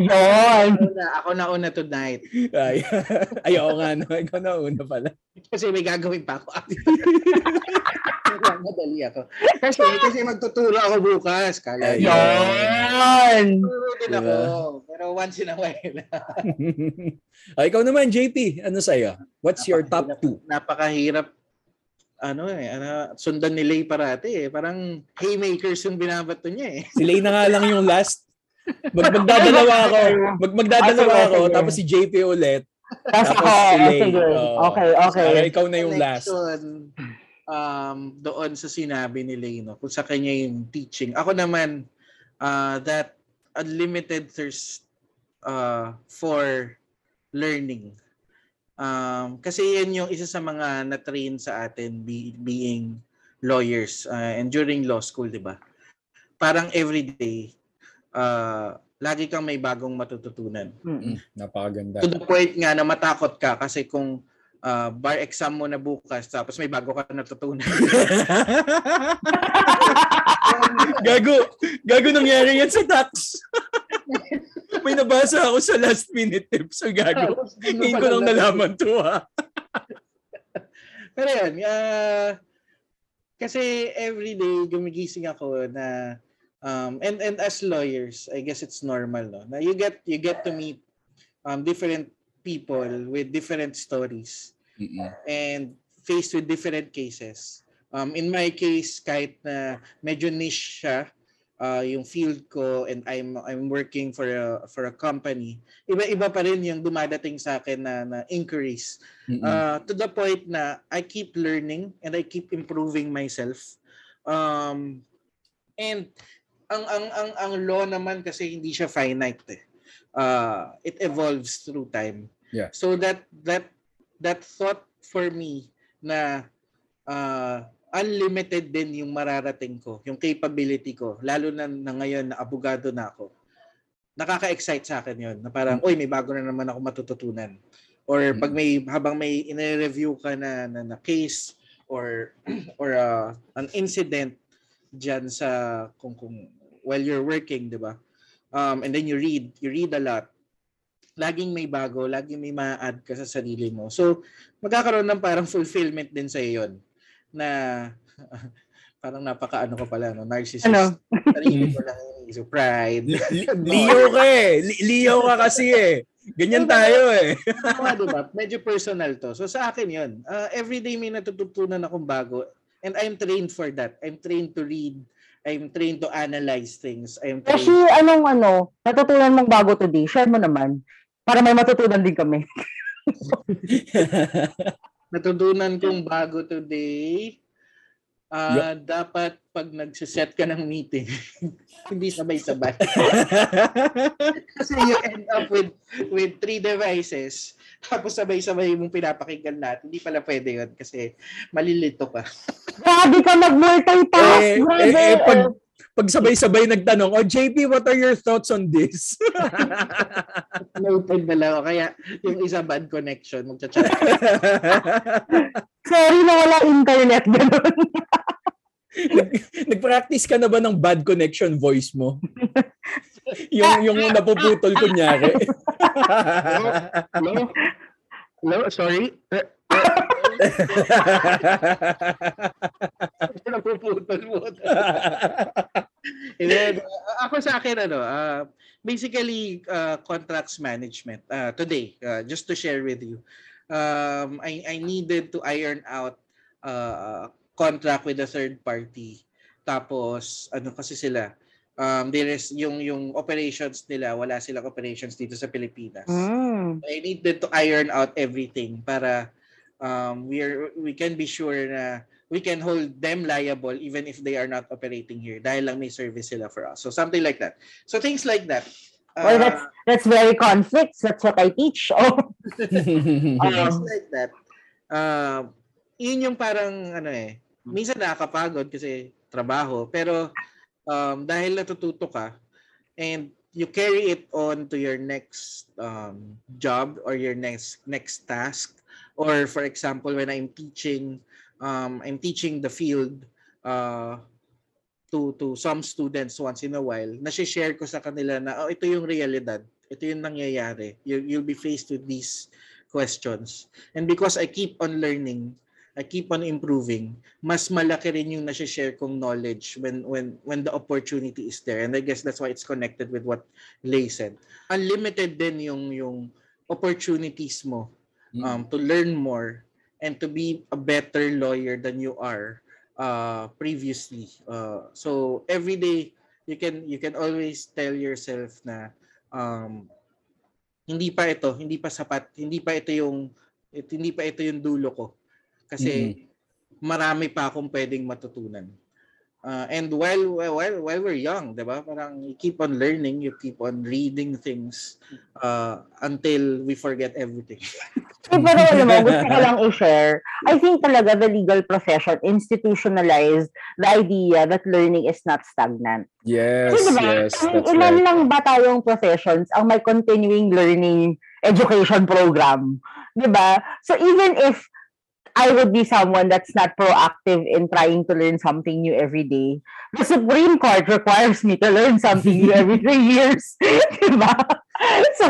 Yun. Ako na, una tonight. Ay, ay oo nga, no. ikaw na una pala. Kasi may gagawin pa ako. Madali ako. Kasi, kasi magtuturo ako bukas. Kala Ayun. nyo. Yun. Tuturo din Diba? ako. Pero once in a while. ay, ikaw naman, JP, ano sa'yo? What's your top two? Napakahirap ano eh, ano, sundan ni Lay parati eh. Parang haymakers yung binabato niya eh. Si Lay na nga lang yung last. Mag magdadalawa ako. Mag magdadalawa ako, tapos si JP ulit. Tapos ako, si. Okay, okay. Para ikaw na yung last. Um, doon sa sinabi ni Lay, no, kung sa kanya yung teaching. Ako naman, uh, that unlimited thirst uh, for learning. Um, kasi yan yung isa sa mga na-train sa atin be- being lawyers uh, and during law school, di ba? Parang everyday, uh, lagi kang may bagong matututunan. Mm. Mm, napakaganda. To the point nga na matakot ka kasi kung uh, bar exam mo na bukas tapos may bago ka natutunan. gago, gago nangyari yan sa tax. May nabasa ako sa last minute tips. So gago. Ngayon ko lang nalaman to ha. Pero yun, ah, kasi everyday gumigising ako na um, and and as lawyers, I guess it's normal no. Na you get you get to meet um, different people with different stories and faced with different cases. Um, in my case, kahit na medyo niche siya, uh, yung field ko and I'm I'm working for a for a company, iba-iba pa rin yung dumadating sa akin na, na inquiries. Mm-mm. Uh, to the point na I keep learning and I keep improving myself. Um, and ang ang ang ang law naman kasi hindi siya finite eh. Uh, it evolves through time. Yeah. So that that that thought for me na uh, unlimited din yung mararating ko, yung capability ko, lalo na, na ngayon na abogado na ako. Nakaka-excite sa akin yon na parang, oy, may bago na naman ako matututunan. Or pag may, habang may ine-review ka na, na, na case or or uh, an incident dyan sa kung kung while you're working, 'di ba? Um, and then you read, you read a lot. Laging may bago, laging may ma-add ka sa sarili mo. So, magkakaroon ng parang fulfillment din sa yon na parang napaka ano ko pala, no? narcissist. Ano? Sarili ko lang so pride. Li- Leo ka eh. Li- Leo ka kasi eh. Ganyan tayo eh. Diba? Medyo personal to. So sa akin yun. Uh, everyday may natututunan akong bago. And I'm trained for that. I'm trained to read. I'm trained to analyze things. I'm Kasi trained. anong ano, natutunan mong bago today, share mo naman. Para may matutunan din kami. Natutunan kong bago today. Ah, dapat pag nagsiset ka ng meeting, hindi sabay-sabay. Kasi you end up with with three devices, tapos sabay-sabay mong pinapakinggan lahat. Hindi pala pwede yun kasi malilito ka. Grabe ka mag-multitask, eh, eh, eh, pag, pag sabay-sabay nagtanong, oh JP, what are your thoughts on this? Noted na lang. Kaya yung isa bad connection, magchat-chat. Sorry na wala internet, ganun. Nag-practice ka na ba ng bad connection voice mo? yung yung napuputol kunyari. Hello? Hello? Sorry? Napuputol mo. And then, uh, ako sa akin, ano, uh, basically, uh, contracts management. Uh, today, uh, just to share with you, um, I, I needed to iron out uh, contract with a third party. Tapos, ano kasi sila, um, there is yung yung operations nila, wala silang operations dito sa Pilipinas. Mm. I needed to iron out everything para um, we are we can be sure na we can hold them liable even if they are not operating here dahil lang may service sila for us. So something like that. So things like that. Well, Uh, that's that's very conflicts. That's what I teach. Oh, things Um, like that. Uh, yun yung parang ano eh, minsan nakakapagod kasi trabaho, pero um, dahil natututo ka and you carry it on to your next um, job or your next next task or for example when I'm teaching um, I'm teaching the field uh, to to some students once in a while na-share ko sa kanila na oh, ito yung realidad. Ito yung nangyayari. You, you'll be faced with these questions. And because I keep on learning I keep on improving mas malaki rin yung nasi-share kong knowledge when when when the opportunity is there. And I guess that's why it's connected with what Lay said. Unlimited din yung yung opportunities mo um, to learn more and to be a better lawyer than you are uh, previously. Uh, so every day you can you can always tell yourself na um, hindi pa ito, hindi pa sapat, hindi pa ito yung it, hindi pa ito yung dulo ko. Kasi marami pa akong pwedeng matutunan. Uh, and while while while we're young, 'di ba? Parang you keep on learning, you keep on reading things uh, until we forget everything. Eh, pero alam mo, gusto ko lang i-share. I think talaga the legal profession institutionalized the idea that learning is not stagnant. yes, Kasi diba, yes, that's ilan right. lang ba tayong professions ang may continuing learning education program? 'Di ba? So even if I would be someone that's not proactive in trying to learn something new every day. The Supreme Court requires me to learn something new every three years. diba? So,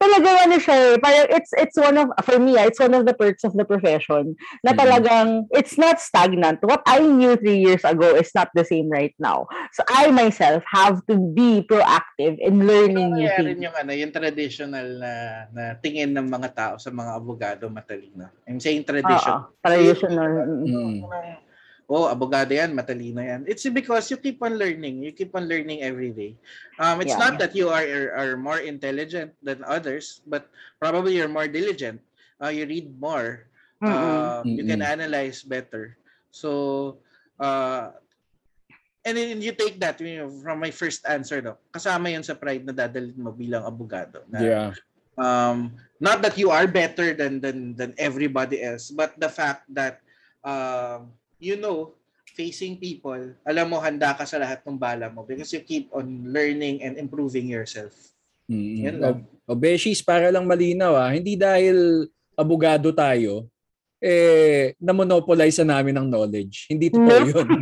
talaga ano siya eh. Parang it's, it's one of, for me, ah, it's one of the perks of the profession na Mhm. talagang, it's not stagnant. What I knew three years ago is not the same right now. So, I myself have to be proactive in learning new Kaya rin things. yung ano, yung traditional na, na tingin ng mga tao sa mga abogado matalino. I'm saying tradition. Oo, traditional. mm. Mm. Oh, abogado yan, matalino yan. It's because you keep on learning. You keep on learning every day. Um, it's Yeah. not that you are, are are more intelligent than others, but probably you're more diligent. Uh, you read more. Mm-mm. Uh, you can analyze better. So, uh, and then you take that you know, from my first answer, no? kasama yun sa pride na dadalhin mo bilang abogado. Na, Yeah. um not that you are better than than than everybody else but the fact that um you know facing people alam mo handa ka sa lahat ng bala mo because you keep on learning and improving yourself Mm. Yan lang. O, o Beshies, para lang malinaw ah, hindi dahil abogado tayo, eh, na-monopolize na namin ng knowledge. Hindi totoo No. yun.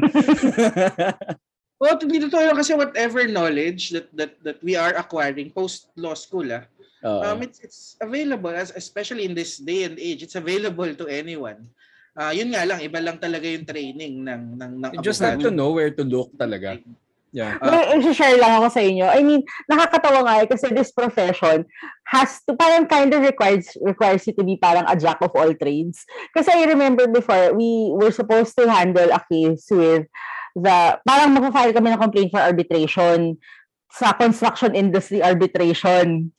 well to be totoo lang kasi whatever knowledge that that that we are acquiring post law school ah um it's it's available as especially in this day and age it's available to anyone Ah, yun nga lang iba lang talaga yung training ng ng ng You just have to know where to look talaga. Yeah. Ah. May i-share lang ako sa inyo. I mean, nakakatawa nga eh, kasi this profession has to, parang kind of requires, requires you to be parang a jack of all trades. Kasi I remember before, we were supposed to handle a case with the, parang magpa-file kami ng complaint for arbitration sa construction industry arbitration.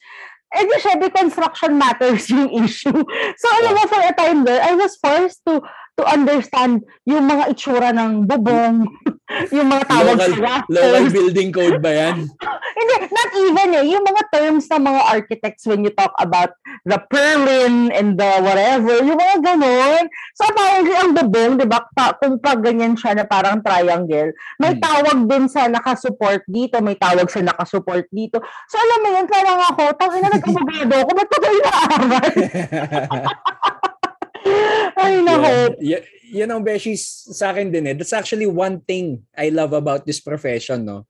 Eh di syempre, construction matters yung issue. So, alam mo, for a time there, I was forced to to understand yung mga itsura ng bubong, yung mga tawag Local, sa local rafters. building code ba yan? Hindi, not even eh. Yung mga terms ng mga architects when you talk about the purlin and the whatever, yung mga ganon. So, apparently, ang bubong, di ba, pa, kung pag ganyan siya na parang triangle, may Hmm. tawag din sa nakasupport dito, may tawag sa nakasupport dito. So, alam mo yun, parang ako, tang ina nag-abogado ako, ba't ko tayo naaral? Yeah. Y- yan ang Beshies sa akin din eh. That's actually one thing I love about this profession, no?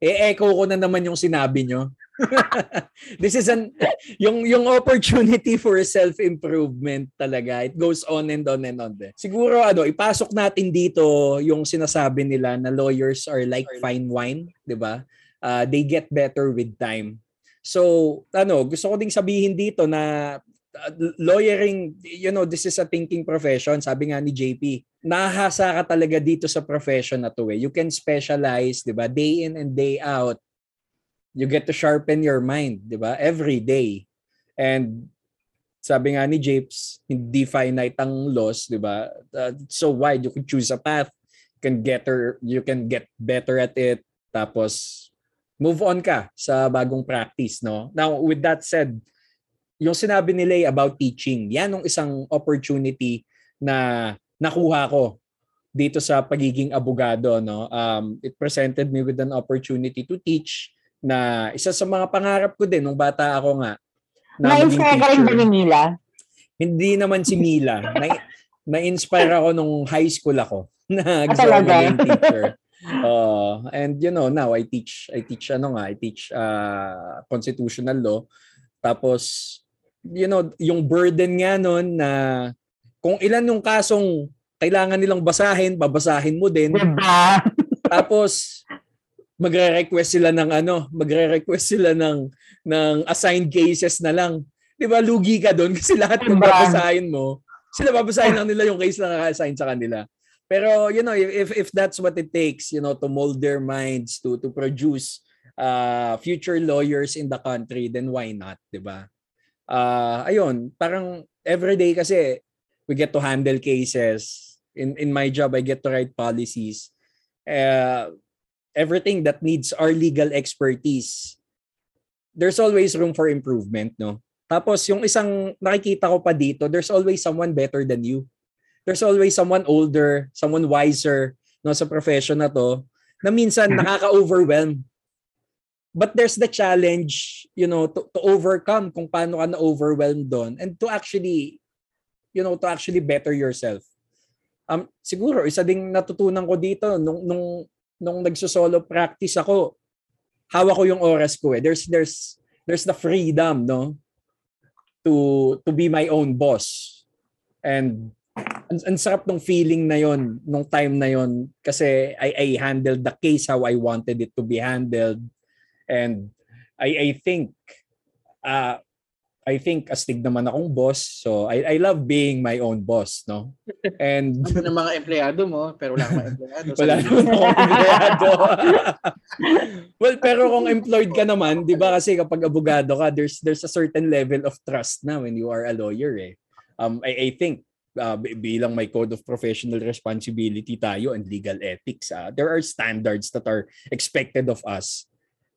Eh, echo ko na naman yung sinabi nyo. this is an yung yung opportunity for self-improvement talaga. It goes on and on and on. Din. Siguro ano, ipasok natin dito yung sinasabi nila na lawyers are like fine wine, 'di ba? Uh, they get better with time. So, ano, gusto ko ding sabihin dito na uh, lawyering, you know, this is a thinking profession. Sabi nga ni JP, nahasa ka talaga dito sa profession na to eh. You can specialize, 'di ba? Day in and day out you get to sharpen your mind, 'di ba? Every day. And sabi nga ni Japes, hindi finite ang loss, 'di ba? Uh, so wide you can choose a path, you can get her, you can get better at it, tapos move on ka sa bagong practice, no? Now, with that said, yung sinabi ni Lay about teaching, yan yung isang opportunity na nakuha ko dito sa pagiging abogado, no? Um, it presented me with an opportunity to teach na isa sa mga pangarap ko din nung bata ako nga. Na Na-inspire ka rin ba ni Mila? Hindi naman si Mila. na, na-inspire ako nung high school ako na ah, gusto ko maging teacher. Uh, and you know, now I teach I teach ano nga, I teach uh, constitutional law. Tapos you know, yung burden nga noon na kung ilan yung kasong kailangan nilang basahin, babasahin mo din. Diba? Tapos magre-request sila ng ano, magre-request sila ng ng assigned cases na lang. 'Di ba? Lugi ka doon kasi lahat ng babasahin mo, sila babasahin lang nila yung case na naka-assign sa kanila. Pero you know, if if that's what it takes, you know, to mold their minds to to produce uh future lawyers in the country, then why not, 'di ba? Uh ayun, parang everyday kasi we get to handle cases. In in my job, I get to write policies. Uh, everything that needs our legal expertise, there's always room for improvement, no? Tapos yung isang nakikita ko pa dito, there's always someone better than you. There's always someone older, someone wiser no sa profession na to na minsan mm-hmm. nakaka-overwhelm. But there's the challenge, you know, to, to overcome kung paano ka na-overwhelm doon and to actually, you know, to actually better yourself. Um, siguro, isa ding natutunan ko dito nung, nung nung nagso-solo practice ako, hawak ko yung oras ko eh. There's there's there's the freedom, no? To to be my own boss. And ang, ang sarap ng feeling na yon nung time na yon kasi I I handled the case how I wanted it to be handled and I I think uh I think astig naman akong boss. So I I love being my own boss, no? And ano ng mga empleyado mo, pero wala kang empleyado. wala naman akong empleyado. well, pero kung employed ka naman, 'di ba kasi kapag abogado ka, there's there's a certain level of trust na when you are a lawyer eh. Um I I think uh, bilang may code of professional responsibility tayo and legal ethics, uh, there are standards that are expected of us.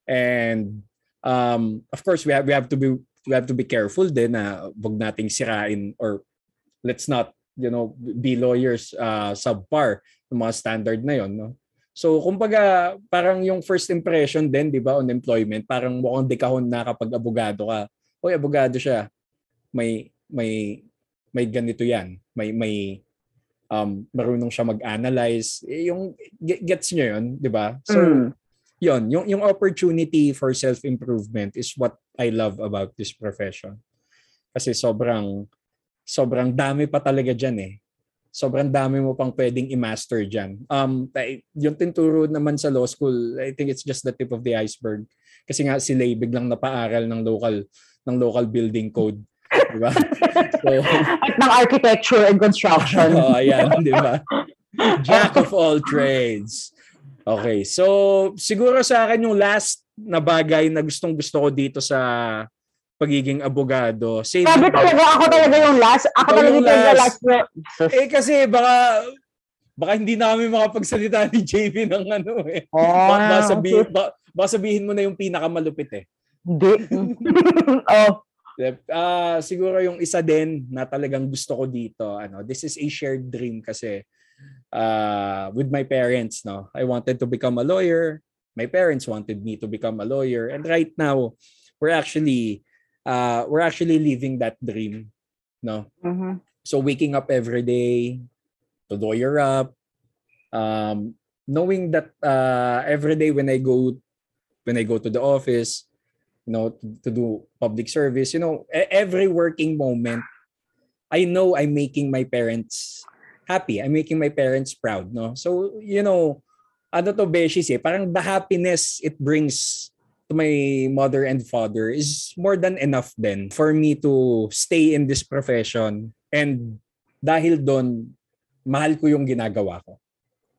And um of course we have we have to be we have to be careful din na wag nating sirain or let's not you know be lawyers uh, subpar ng mga standard na yon no? So kumbaga parang yung first impression din di ba on employment parang mukhang dekahon na kapag abogado ka. Oy abogado siya. May may may ganito yan. May may um marunong siya mag-analyze. Eh, yung gets niyo yon di ba? So mm yon yung yung opportunity for self-improvement is what I love about this profession. Kasi sobrang sobrang dami pa talaga diyan eh. Sobrang dami mo pang pwedeng i-master diyan. Um yung tinturo naman sa law school, I think it's just the tip of the iceberg. Kasi nga si Lay biglang napaaral ng local ng local building code. Di ba? So, At ng architecture and construction. oh, ayan, di ba? Jack of all trades. Okay. So, siguro sa akin yung last na bagay na gustong gusto ko dito sa pagiging abogado. Same Sabi talaga, ako talaga yung last. Ako oh, talaga yung last. last na. Eh kasi baka baka hindi na kami makapagsalita ni JV ng ano eh. Oh, baka, baka, sabihin, baka, baka sabihin mo na yung pinakamalupit eh. Hindi. oh. Uh, siguro yung isa din na talagang gusto ko dito, ano, this is a shared dream kasi uh, with my parents. No, I wanted to become a lawyer. My parents wanted me to become a lawyer, and right now, we're actually uh, we're actually living that dream. No, mm-hmm. so waking up every day to lawyer up, um, knowing that uh, every day when I go when I go to the office, you know, to, to do public service. You know, every working moment, I know I'm making my parents happy. I'm making my parents proud, no? So, you know, ano to Beshies eh, parang the happiness it brings to my mother and father is more than enough then for me to stay in this profession. And dahil doon, mahal ko yung ginagawa ko.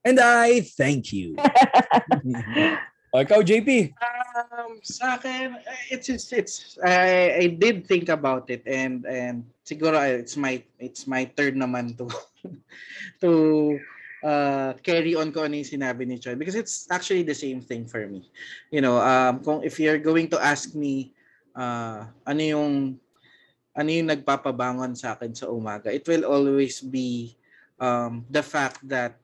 And I thank you. o, ikaw, JP. Um, sa akin, it's it's, it's I, I did think about it and and siguro uh, it's my it's my turn naman to to uh, carry on ko ano yung sinabi ni Choi because it's actually the same thing for me. You know, um, kung if you're going to ask me uh, ano yung ano yung nagpapabangon sa akin sa umaga, it will always be um, the fact that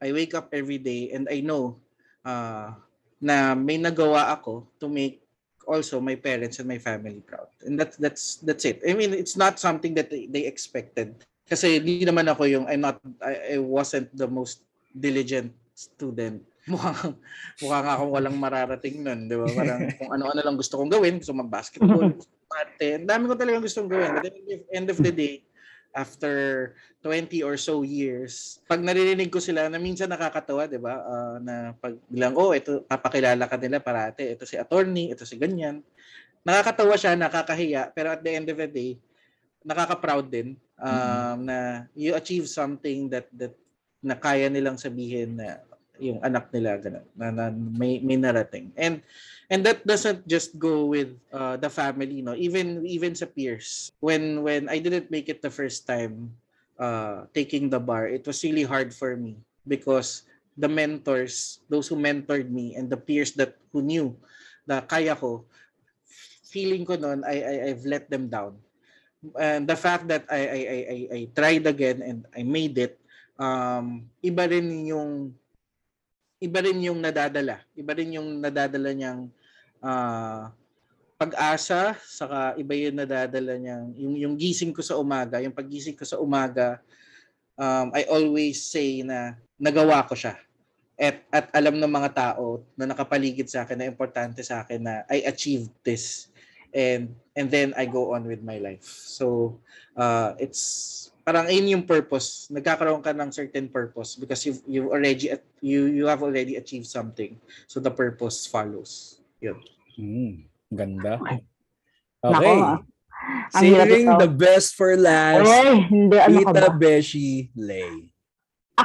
I wake up every day and I know uh, na may nagawa ako to make also my parents and my family proud. And that's that's that's it. I mean, it's not something that they, they expected. Kasi hindi naman ako yung I'm not I, I wasn't the most diligent student. Mukhang mukha nga akong walang mararating nun, 'di ba? Parang kung ano-ano lang gusto kong gawin, gusto mag-basketball, ate. Ang dami ko talagang gustong gawin. But at the end of the day, after 20 or so years, pag naririnig ko sila na minsan nakakatawa, 'di ba? Uh, na pag bilang oh, ito papakilala ka nila parate, ito si attorney, ito si ganyan. Nakakatawa siya, nakakahiya, pero at the end of the day, nakaka-proud din um, mm-hmm. na you achieve something that that na kaya nilang sabihin na yung anak nila ganun, na, na may may narating. And and that doesn't just go with uh, the family, no. Even even sa peers. When when I didn't make it the first time uh, taking the bar, it was really hard for me because the mentors, those who mentored me and the peers that who knew na kaya ko, feeling ko noon I, I I've let them down. And the fact that I I I I, I tried again and I made it um iba rin yung iba rin yung nadadala. Iba rin yung nadadala niyang uh, pag-asa, saka iba yung nadadala niyang, yung, yung gising ko sa umaga, yung paggising ko sa umaga, um, I always say na nagawa ko siya. At, at alam ng mga tao na nakapaligid sa akin na importante sa akin na I achieved this. And, and then I go on with my life. So, uh, it's parang in yung purpose. Nagkakaroon ka ng certain purpose because you you already you you have already achieved something. So the purpose follows. Yun. Mm, ganda. Okay. Nako, ah. saving the best for last Ay, hindi, ano Tita Beshi Lay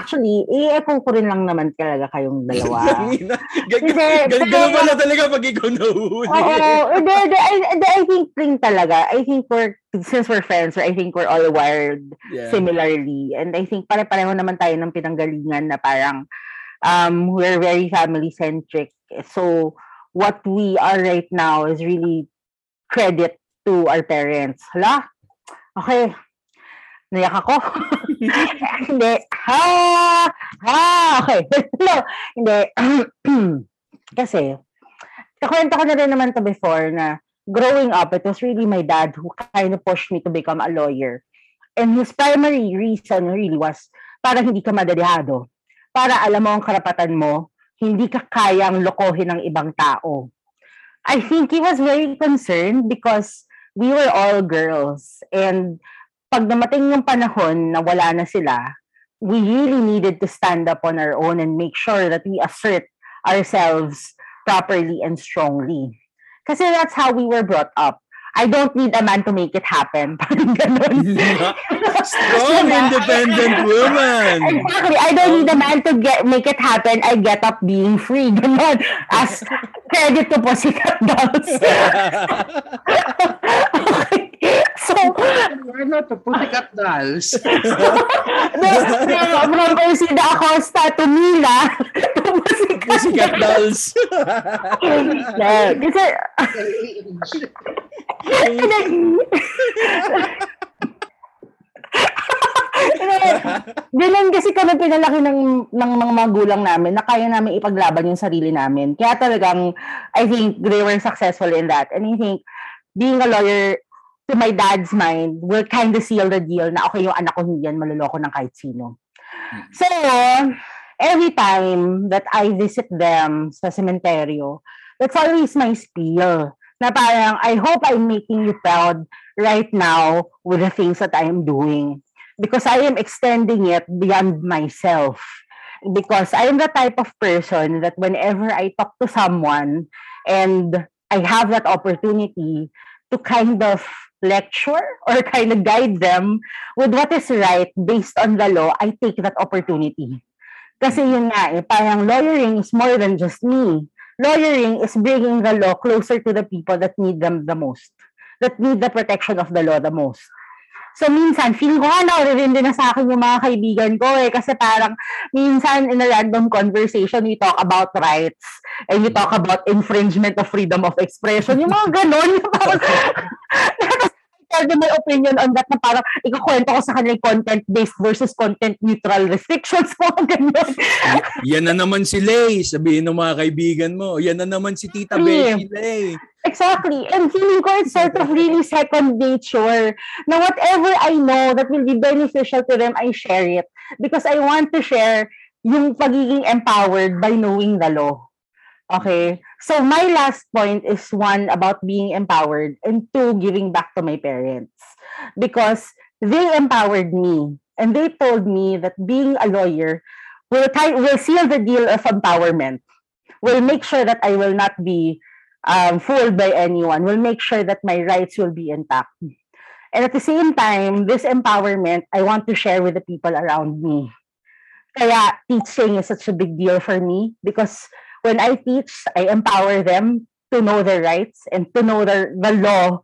Actually, i-echo ko rin lang naman talaga kayong dalawa. Ganun pala talaga pag ikaw nahuhuli. Oo. Hindi, I, I think rin talaga. I think we're, since we're friends, I think we're all wired yeah. similarly. And I think pare-pareho naman tayo ng pinanggalingan na parang um, we're very family-centric. So, what we are right now is really credit to our parents. Hala? Okay, Naiyak ako. hindi. Ha! Ha! Okay. no, hindi. Kasi, kakwento ko na rin naman to before na growing up, it was really my dad who kind of pushed me to become a lawyer. And his primary reason really was para hindi ka madalihado. Para alam mo ang karapatan mo, hindi ka kayang lokohin ng ibang tao. I think he was very concerned because we were all girls. And pag namating yung panahon na wala na sila, we really needed to stand up on our own and make sure that we assert ourselves properly and strongly. Kasi that's how we were brought up. I don't need a man to make it happen. Parang ganun. Strong, independent woman. Exactly. I don't need a man to get make it happen. I get up being free. Ganun. As credit to Pussycat Dolls. So, ano to? Pussycat Dolls. From Persida Acosta to Mila to Pussycat Dolls. Kasi, Ganun kasi kami pinalaki ng, ng mga magulang namin na kaya namin ipaglaban yung sarili namin. Kaya talagang, I think they were successful in that. And I think, being a lawyer, to my dad's mind, will kind of seal the deal na okay yung anak ko hindi yan maluloko ng kahit sino. Hmm. So, every time that I visit them sa sementeryo, that's always my spiel Na parang, I hope I'm making you proud right now with the things that I am doing. Because I am extending it beyond myself. Because I am the type of person that whenever I talk to someone and I have that opportunity to kind of lecture or kind of guide them with what is right based on the law, I take that opportunity. Kasi yun nga, eh, parang lawyering is more than just me. Lawyering is bringing the law closer to the people that need them the most, that need the protection of the law the most. So minsan, feeling ko nga nakaririnig din na sa akin yung mga kaibigan ko eh. Kasi parang minsan in a random conversation, we talk about rights and we talk about infringement of freedom of expression. Yung mga ganon. Yung parang, tell them my opinion on that na parang ikukwento ko sa kanila content-based versus content-neutral restrictions mo. Ganyan. Yan na naman si Lay, sabihin ng mga kaibigan mo. Yan na naman si Tita Yeah. Beshi Lay. Exactly. And feeling ko it's sort of really second nature na whatever I know that will be beneficial to them, I share it. Because I want to share yung pagiging empowered by knowing the law. Okay? So my last point is one about being empowered and two, giving back to my parents. Because they empowered me and they told me that being a lawyer will, tie, will seal the deal of empowerment. Will make sure that I will not be um, fooled by anyone. Will make sure that my rights will be intact. And at the same time, this empowerment, I want to share with the people around me. Kaya teaching is such a big deal for me because when I teach, I empower them to know their rights and to know the, the law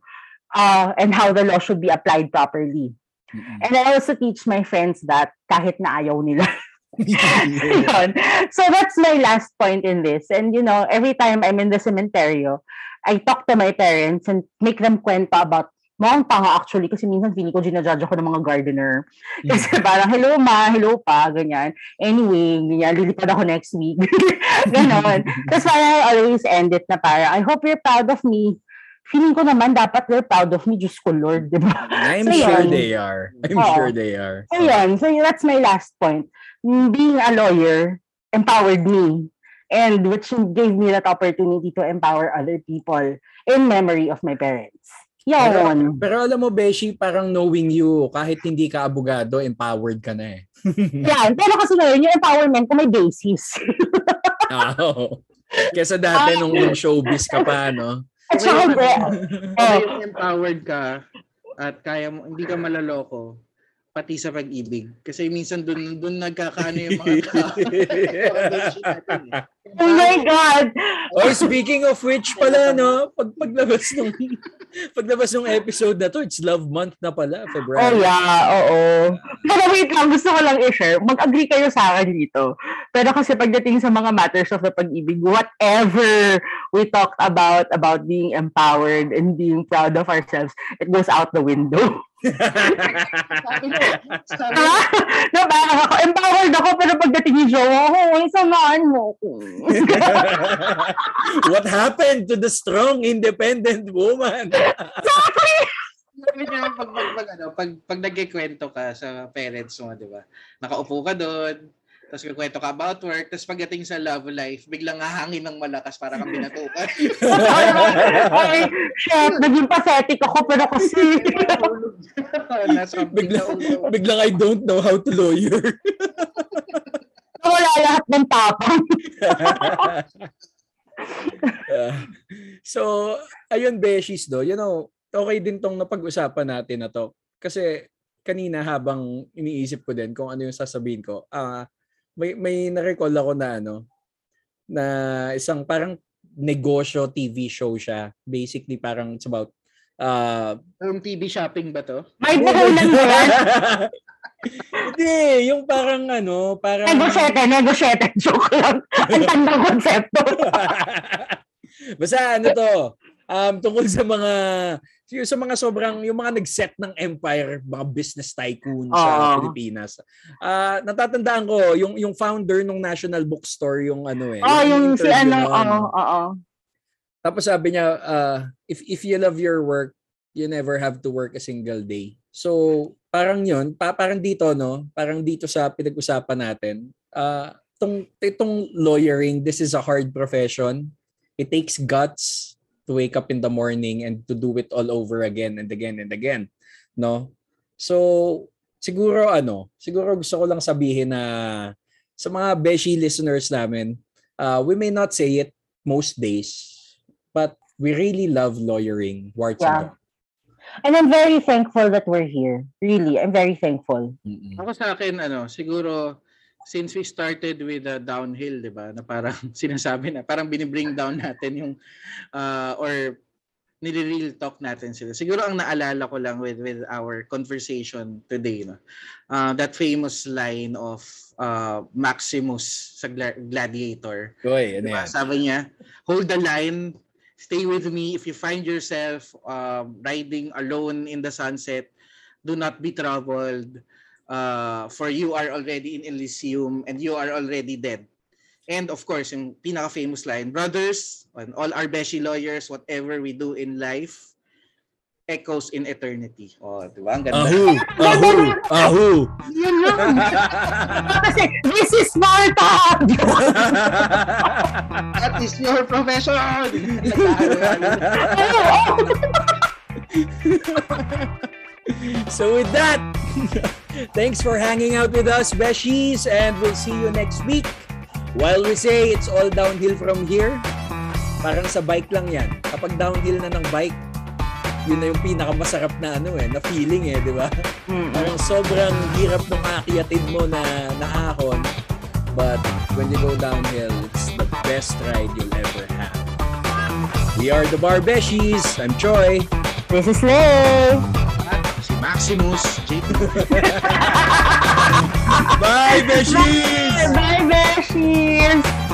uh, and how the law should be applied properly. And I also teach my friends that kahit na ayaw nila. So that's my last point in this. And you know, every time I'm in the cementerio, I talk to my parents and make them kwento about Mukhang tanga actually kasi minsan feeling ko ginajudge ako ng mga gardener. Kasi parang, hello ma, hello pa, ganyan. Anyway, ganyan, lilipad ako next week. Ganon. Tapos parang I always end it na parang, I hope you're proud of me. Feeling ko naman dapat they're proud of me, Diyos ko Lord, di ba? I'm So, sure yun. they are. I'm Oo. sure they are. So yun, so that's my last point. Mm, Being a lawyer empowered me and which gave me that opportunity to empower other people in memory of my parents. Yun. Pero alam mo, Beshi, parang knowing you, kahit hindi ka abogado, empowered ka na eh. Yan. Pero kasi ngayon, yung empowerment ko may basis. Ah, Oo. Kesa dati nung, nung showbiz ka pa, no? At saka, Kaya oh, empowered ka at kaya mo, hindi ka malaloko pati sa pag-ibig. Kasi minsan dun, dun nagkakaano yung mga tao. oh my God! Oh, speaking of which pala, no? Pag paglabas nung paglabas nung episode na to, it's love month na pala, Oh February. yeah, oo. Pero wait lang, gusto ko lang i-share. Mag-agree kayo sa akin dito. Pero kasi pagdating sa mga matters of the pag-ibig, whatever we talked about, about being empowered and being proud of ourselves, it goes out the window. sabi mo, sabi ako, empowered ako, pero pagdating yung jowa ko, ay, samaan mo ko. What happened to the strong, independent woman? sabi niya, pag, pag, pag, ano, pag, pag nagkikwento ka sa parents mo, di ba? Nakaupo ka doon, tapos kikwento ka about work, tapos pagdating sa love life, biglang hahangin ng malakas para kang binatukan. ay, shit, naging pathetic ako, pero kasi, Nasa Bigla, bigla biglang I don't know how to lawyer. wala lahat ng tapang. Uh, so, ayun, Beshies, do, you know, okay din tong napag-usapan natin na to. Kasi kanina habang iniisip ko din kung ano yung sasabihin ko, ah may, may na-recall ako na ano, na isang parang negosyo TV show siya. Basically, parang it's about uh, Yung TV shopping ba to? May buhulan mo yan. Hindi, yung parang ano, parang... Negosyete, negosyete. Joke lang. Ang tandang konsepto. Basta ano to, um, tungkol sa mga, yung sa mga sobrang, yung mga nag-set ng empire, mga business tycoon sa Oo. Pilipinas. Ah, natatandaan ko, yung yung founder ng National Bookstore, yung ano eh. Oh, yung si ano, oo, oo. Tapos sabi niya, uh, if if you love your work, you never have to work a single day. So, parang yun, pa, parang dito, no? Parang dito sa pinag-usapan natin, uh, itong, itong lawyering, this is a hard profession. It takes guts to wake up in the morning and to do it all over again and again and again, no? So, siguro ano, siguro gusto ko lang sabihin na sa mga beshi listeners namin, uh, we may not say it most days, but we really love lawyering, Warts Yeah. And I'm very thankful that we're here. Really, I'm very thankful. Mm-mm. Ako sa akin, ano, siguro, since we started with the downhill, di ba, na parang sinasabi na, parang binibring down natin yung, uh, or nire-real talk natin sila. Siguro ang naalala ko lang with with our conversation today, no? Uh, that famous line of uh, Maximus sa Gla- Gladiator. Uy, ano Diba? yan? Sabi niya, hold the line, stay with me. If you find yourself um, riding alone in the sunset, do not be troubled. Uh, for you are already in Elysium and you are already dead. And of course, yung pinaka-famous line, brothers, and all our beshi lawyers, whatever we do in life, echoes in eternity. Oh, di ba? Ang ganda. Ahu! Ahu! Ahu! Yun lang. Kasi, this is Sparta! That is your profession. so with that, thanks for hanging out with us, Beshies, and we'll see you next week. While we say it's all downhill from here, parang sa bike lang yan. Kapag downhill na ng bike, yun na yung pinakamasarap na ano eh, na feeling eh, di ba? Mm. Parang sobrang hirap nung aakyatin mo na naahon. But when you go downhill, it's the best ride you'll ever have. We are the Barbeshies. I'm Troy. This is Lay! Maximus, JP. Bye, Beshies! Bye, Beshies!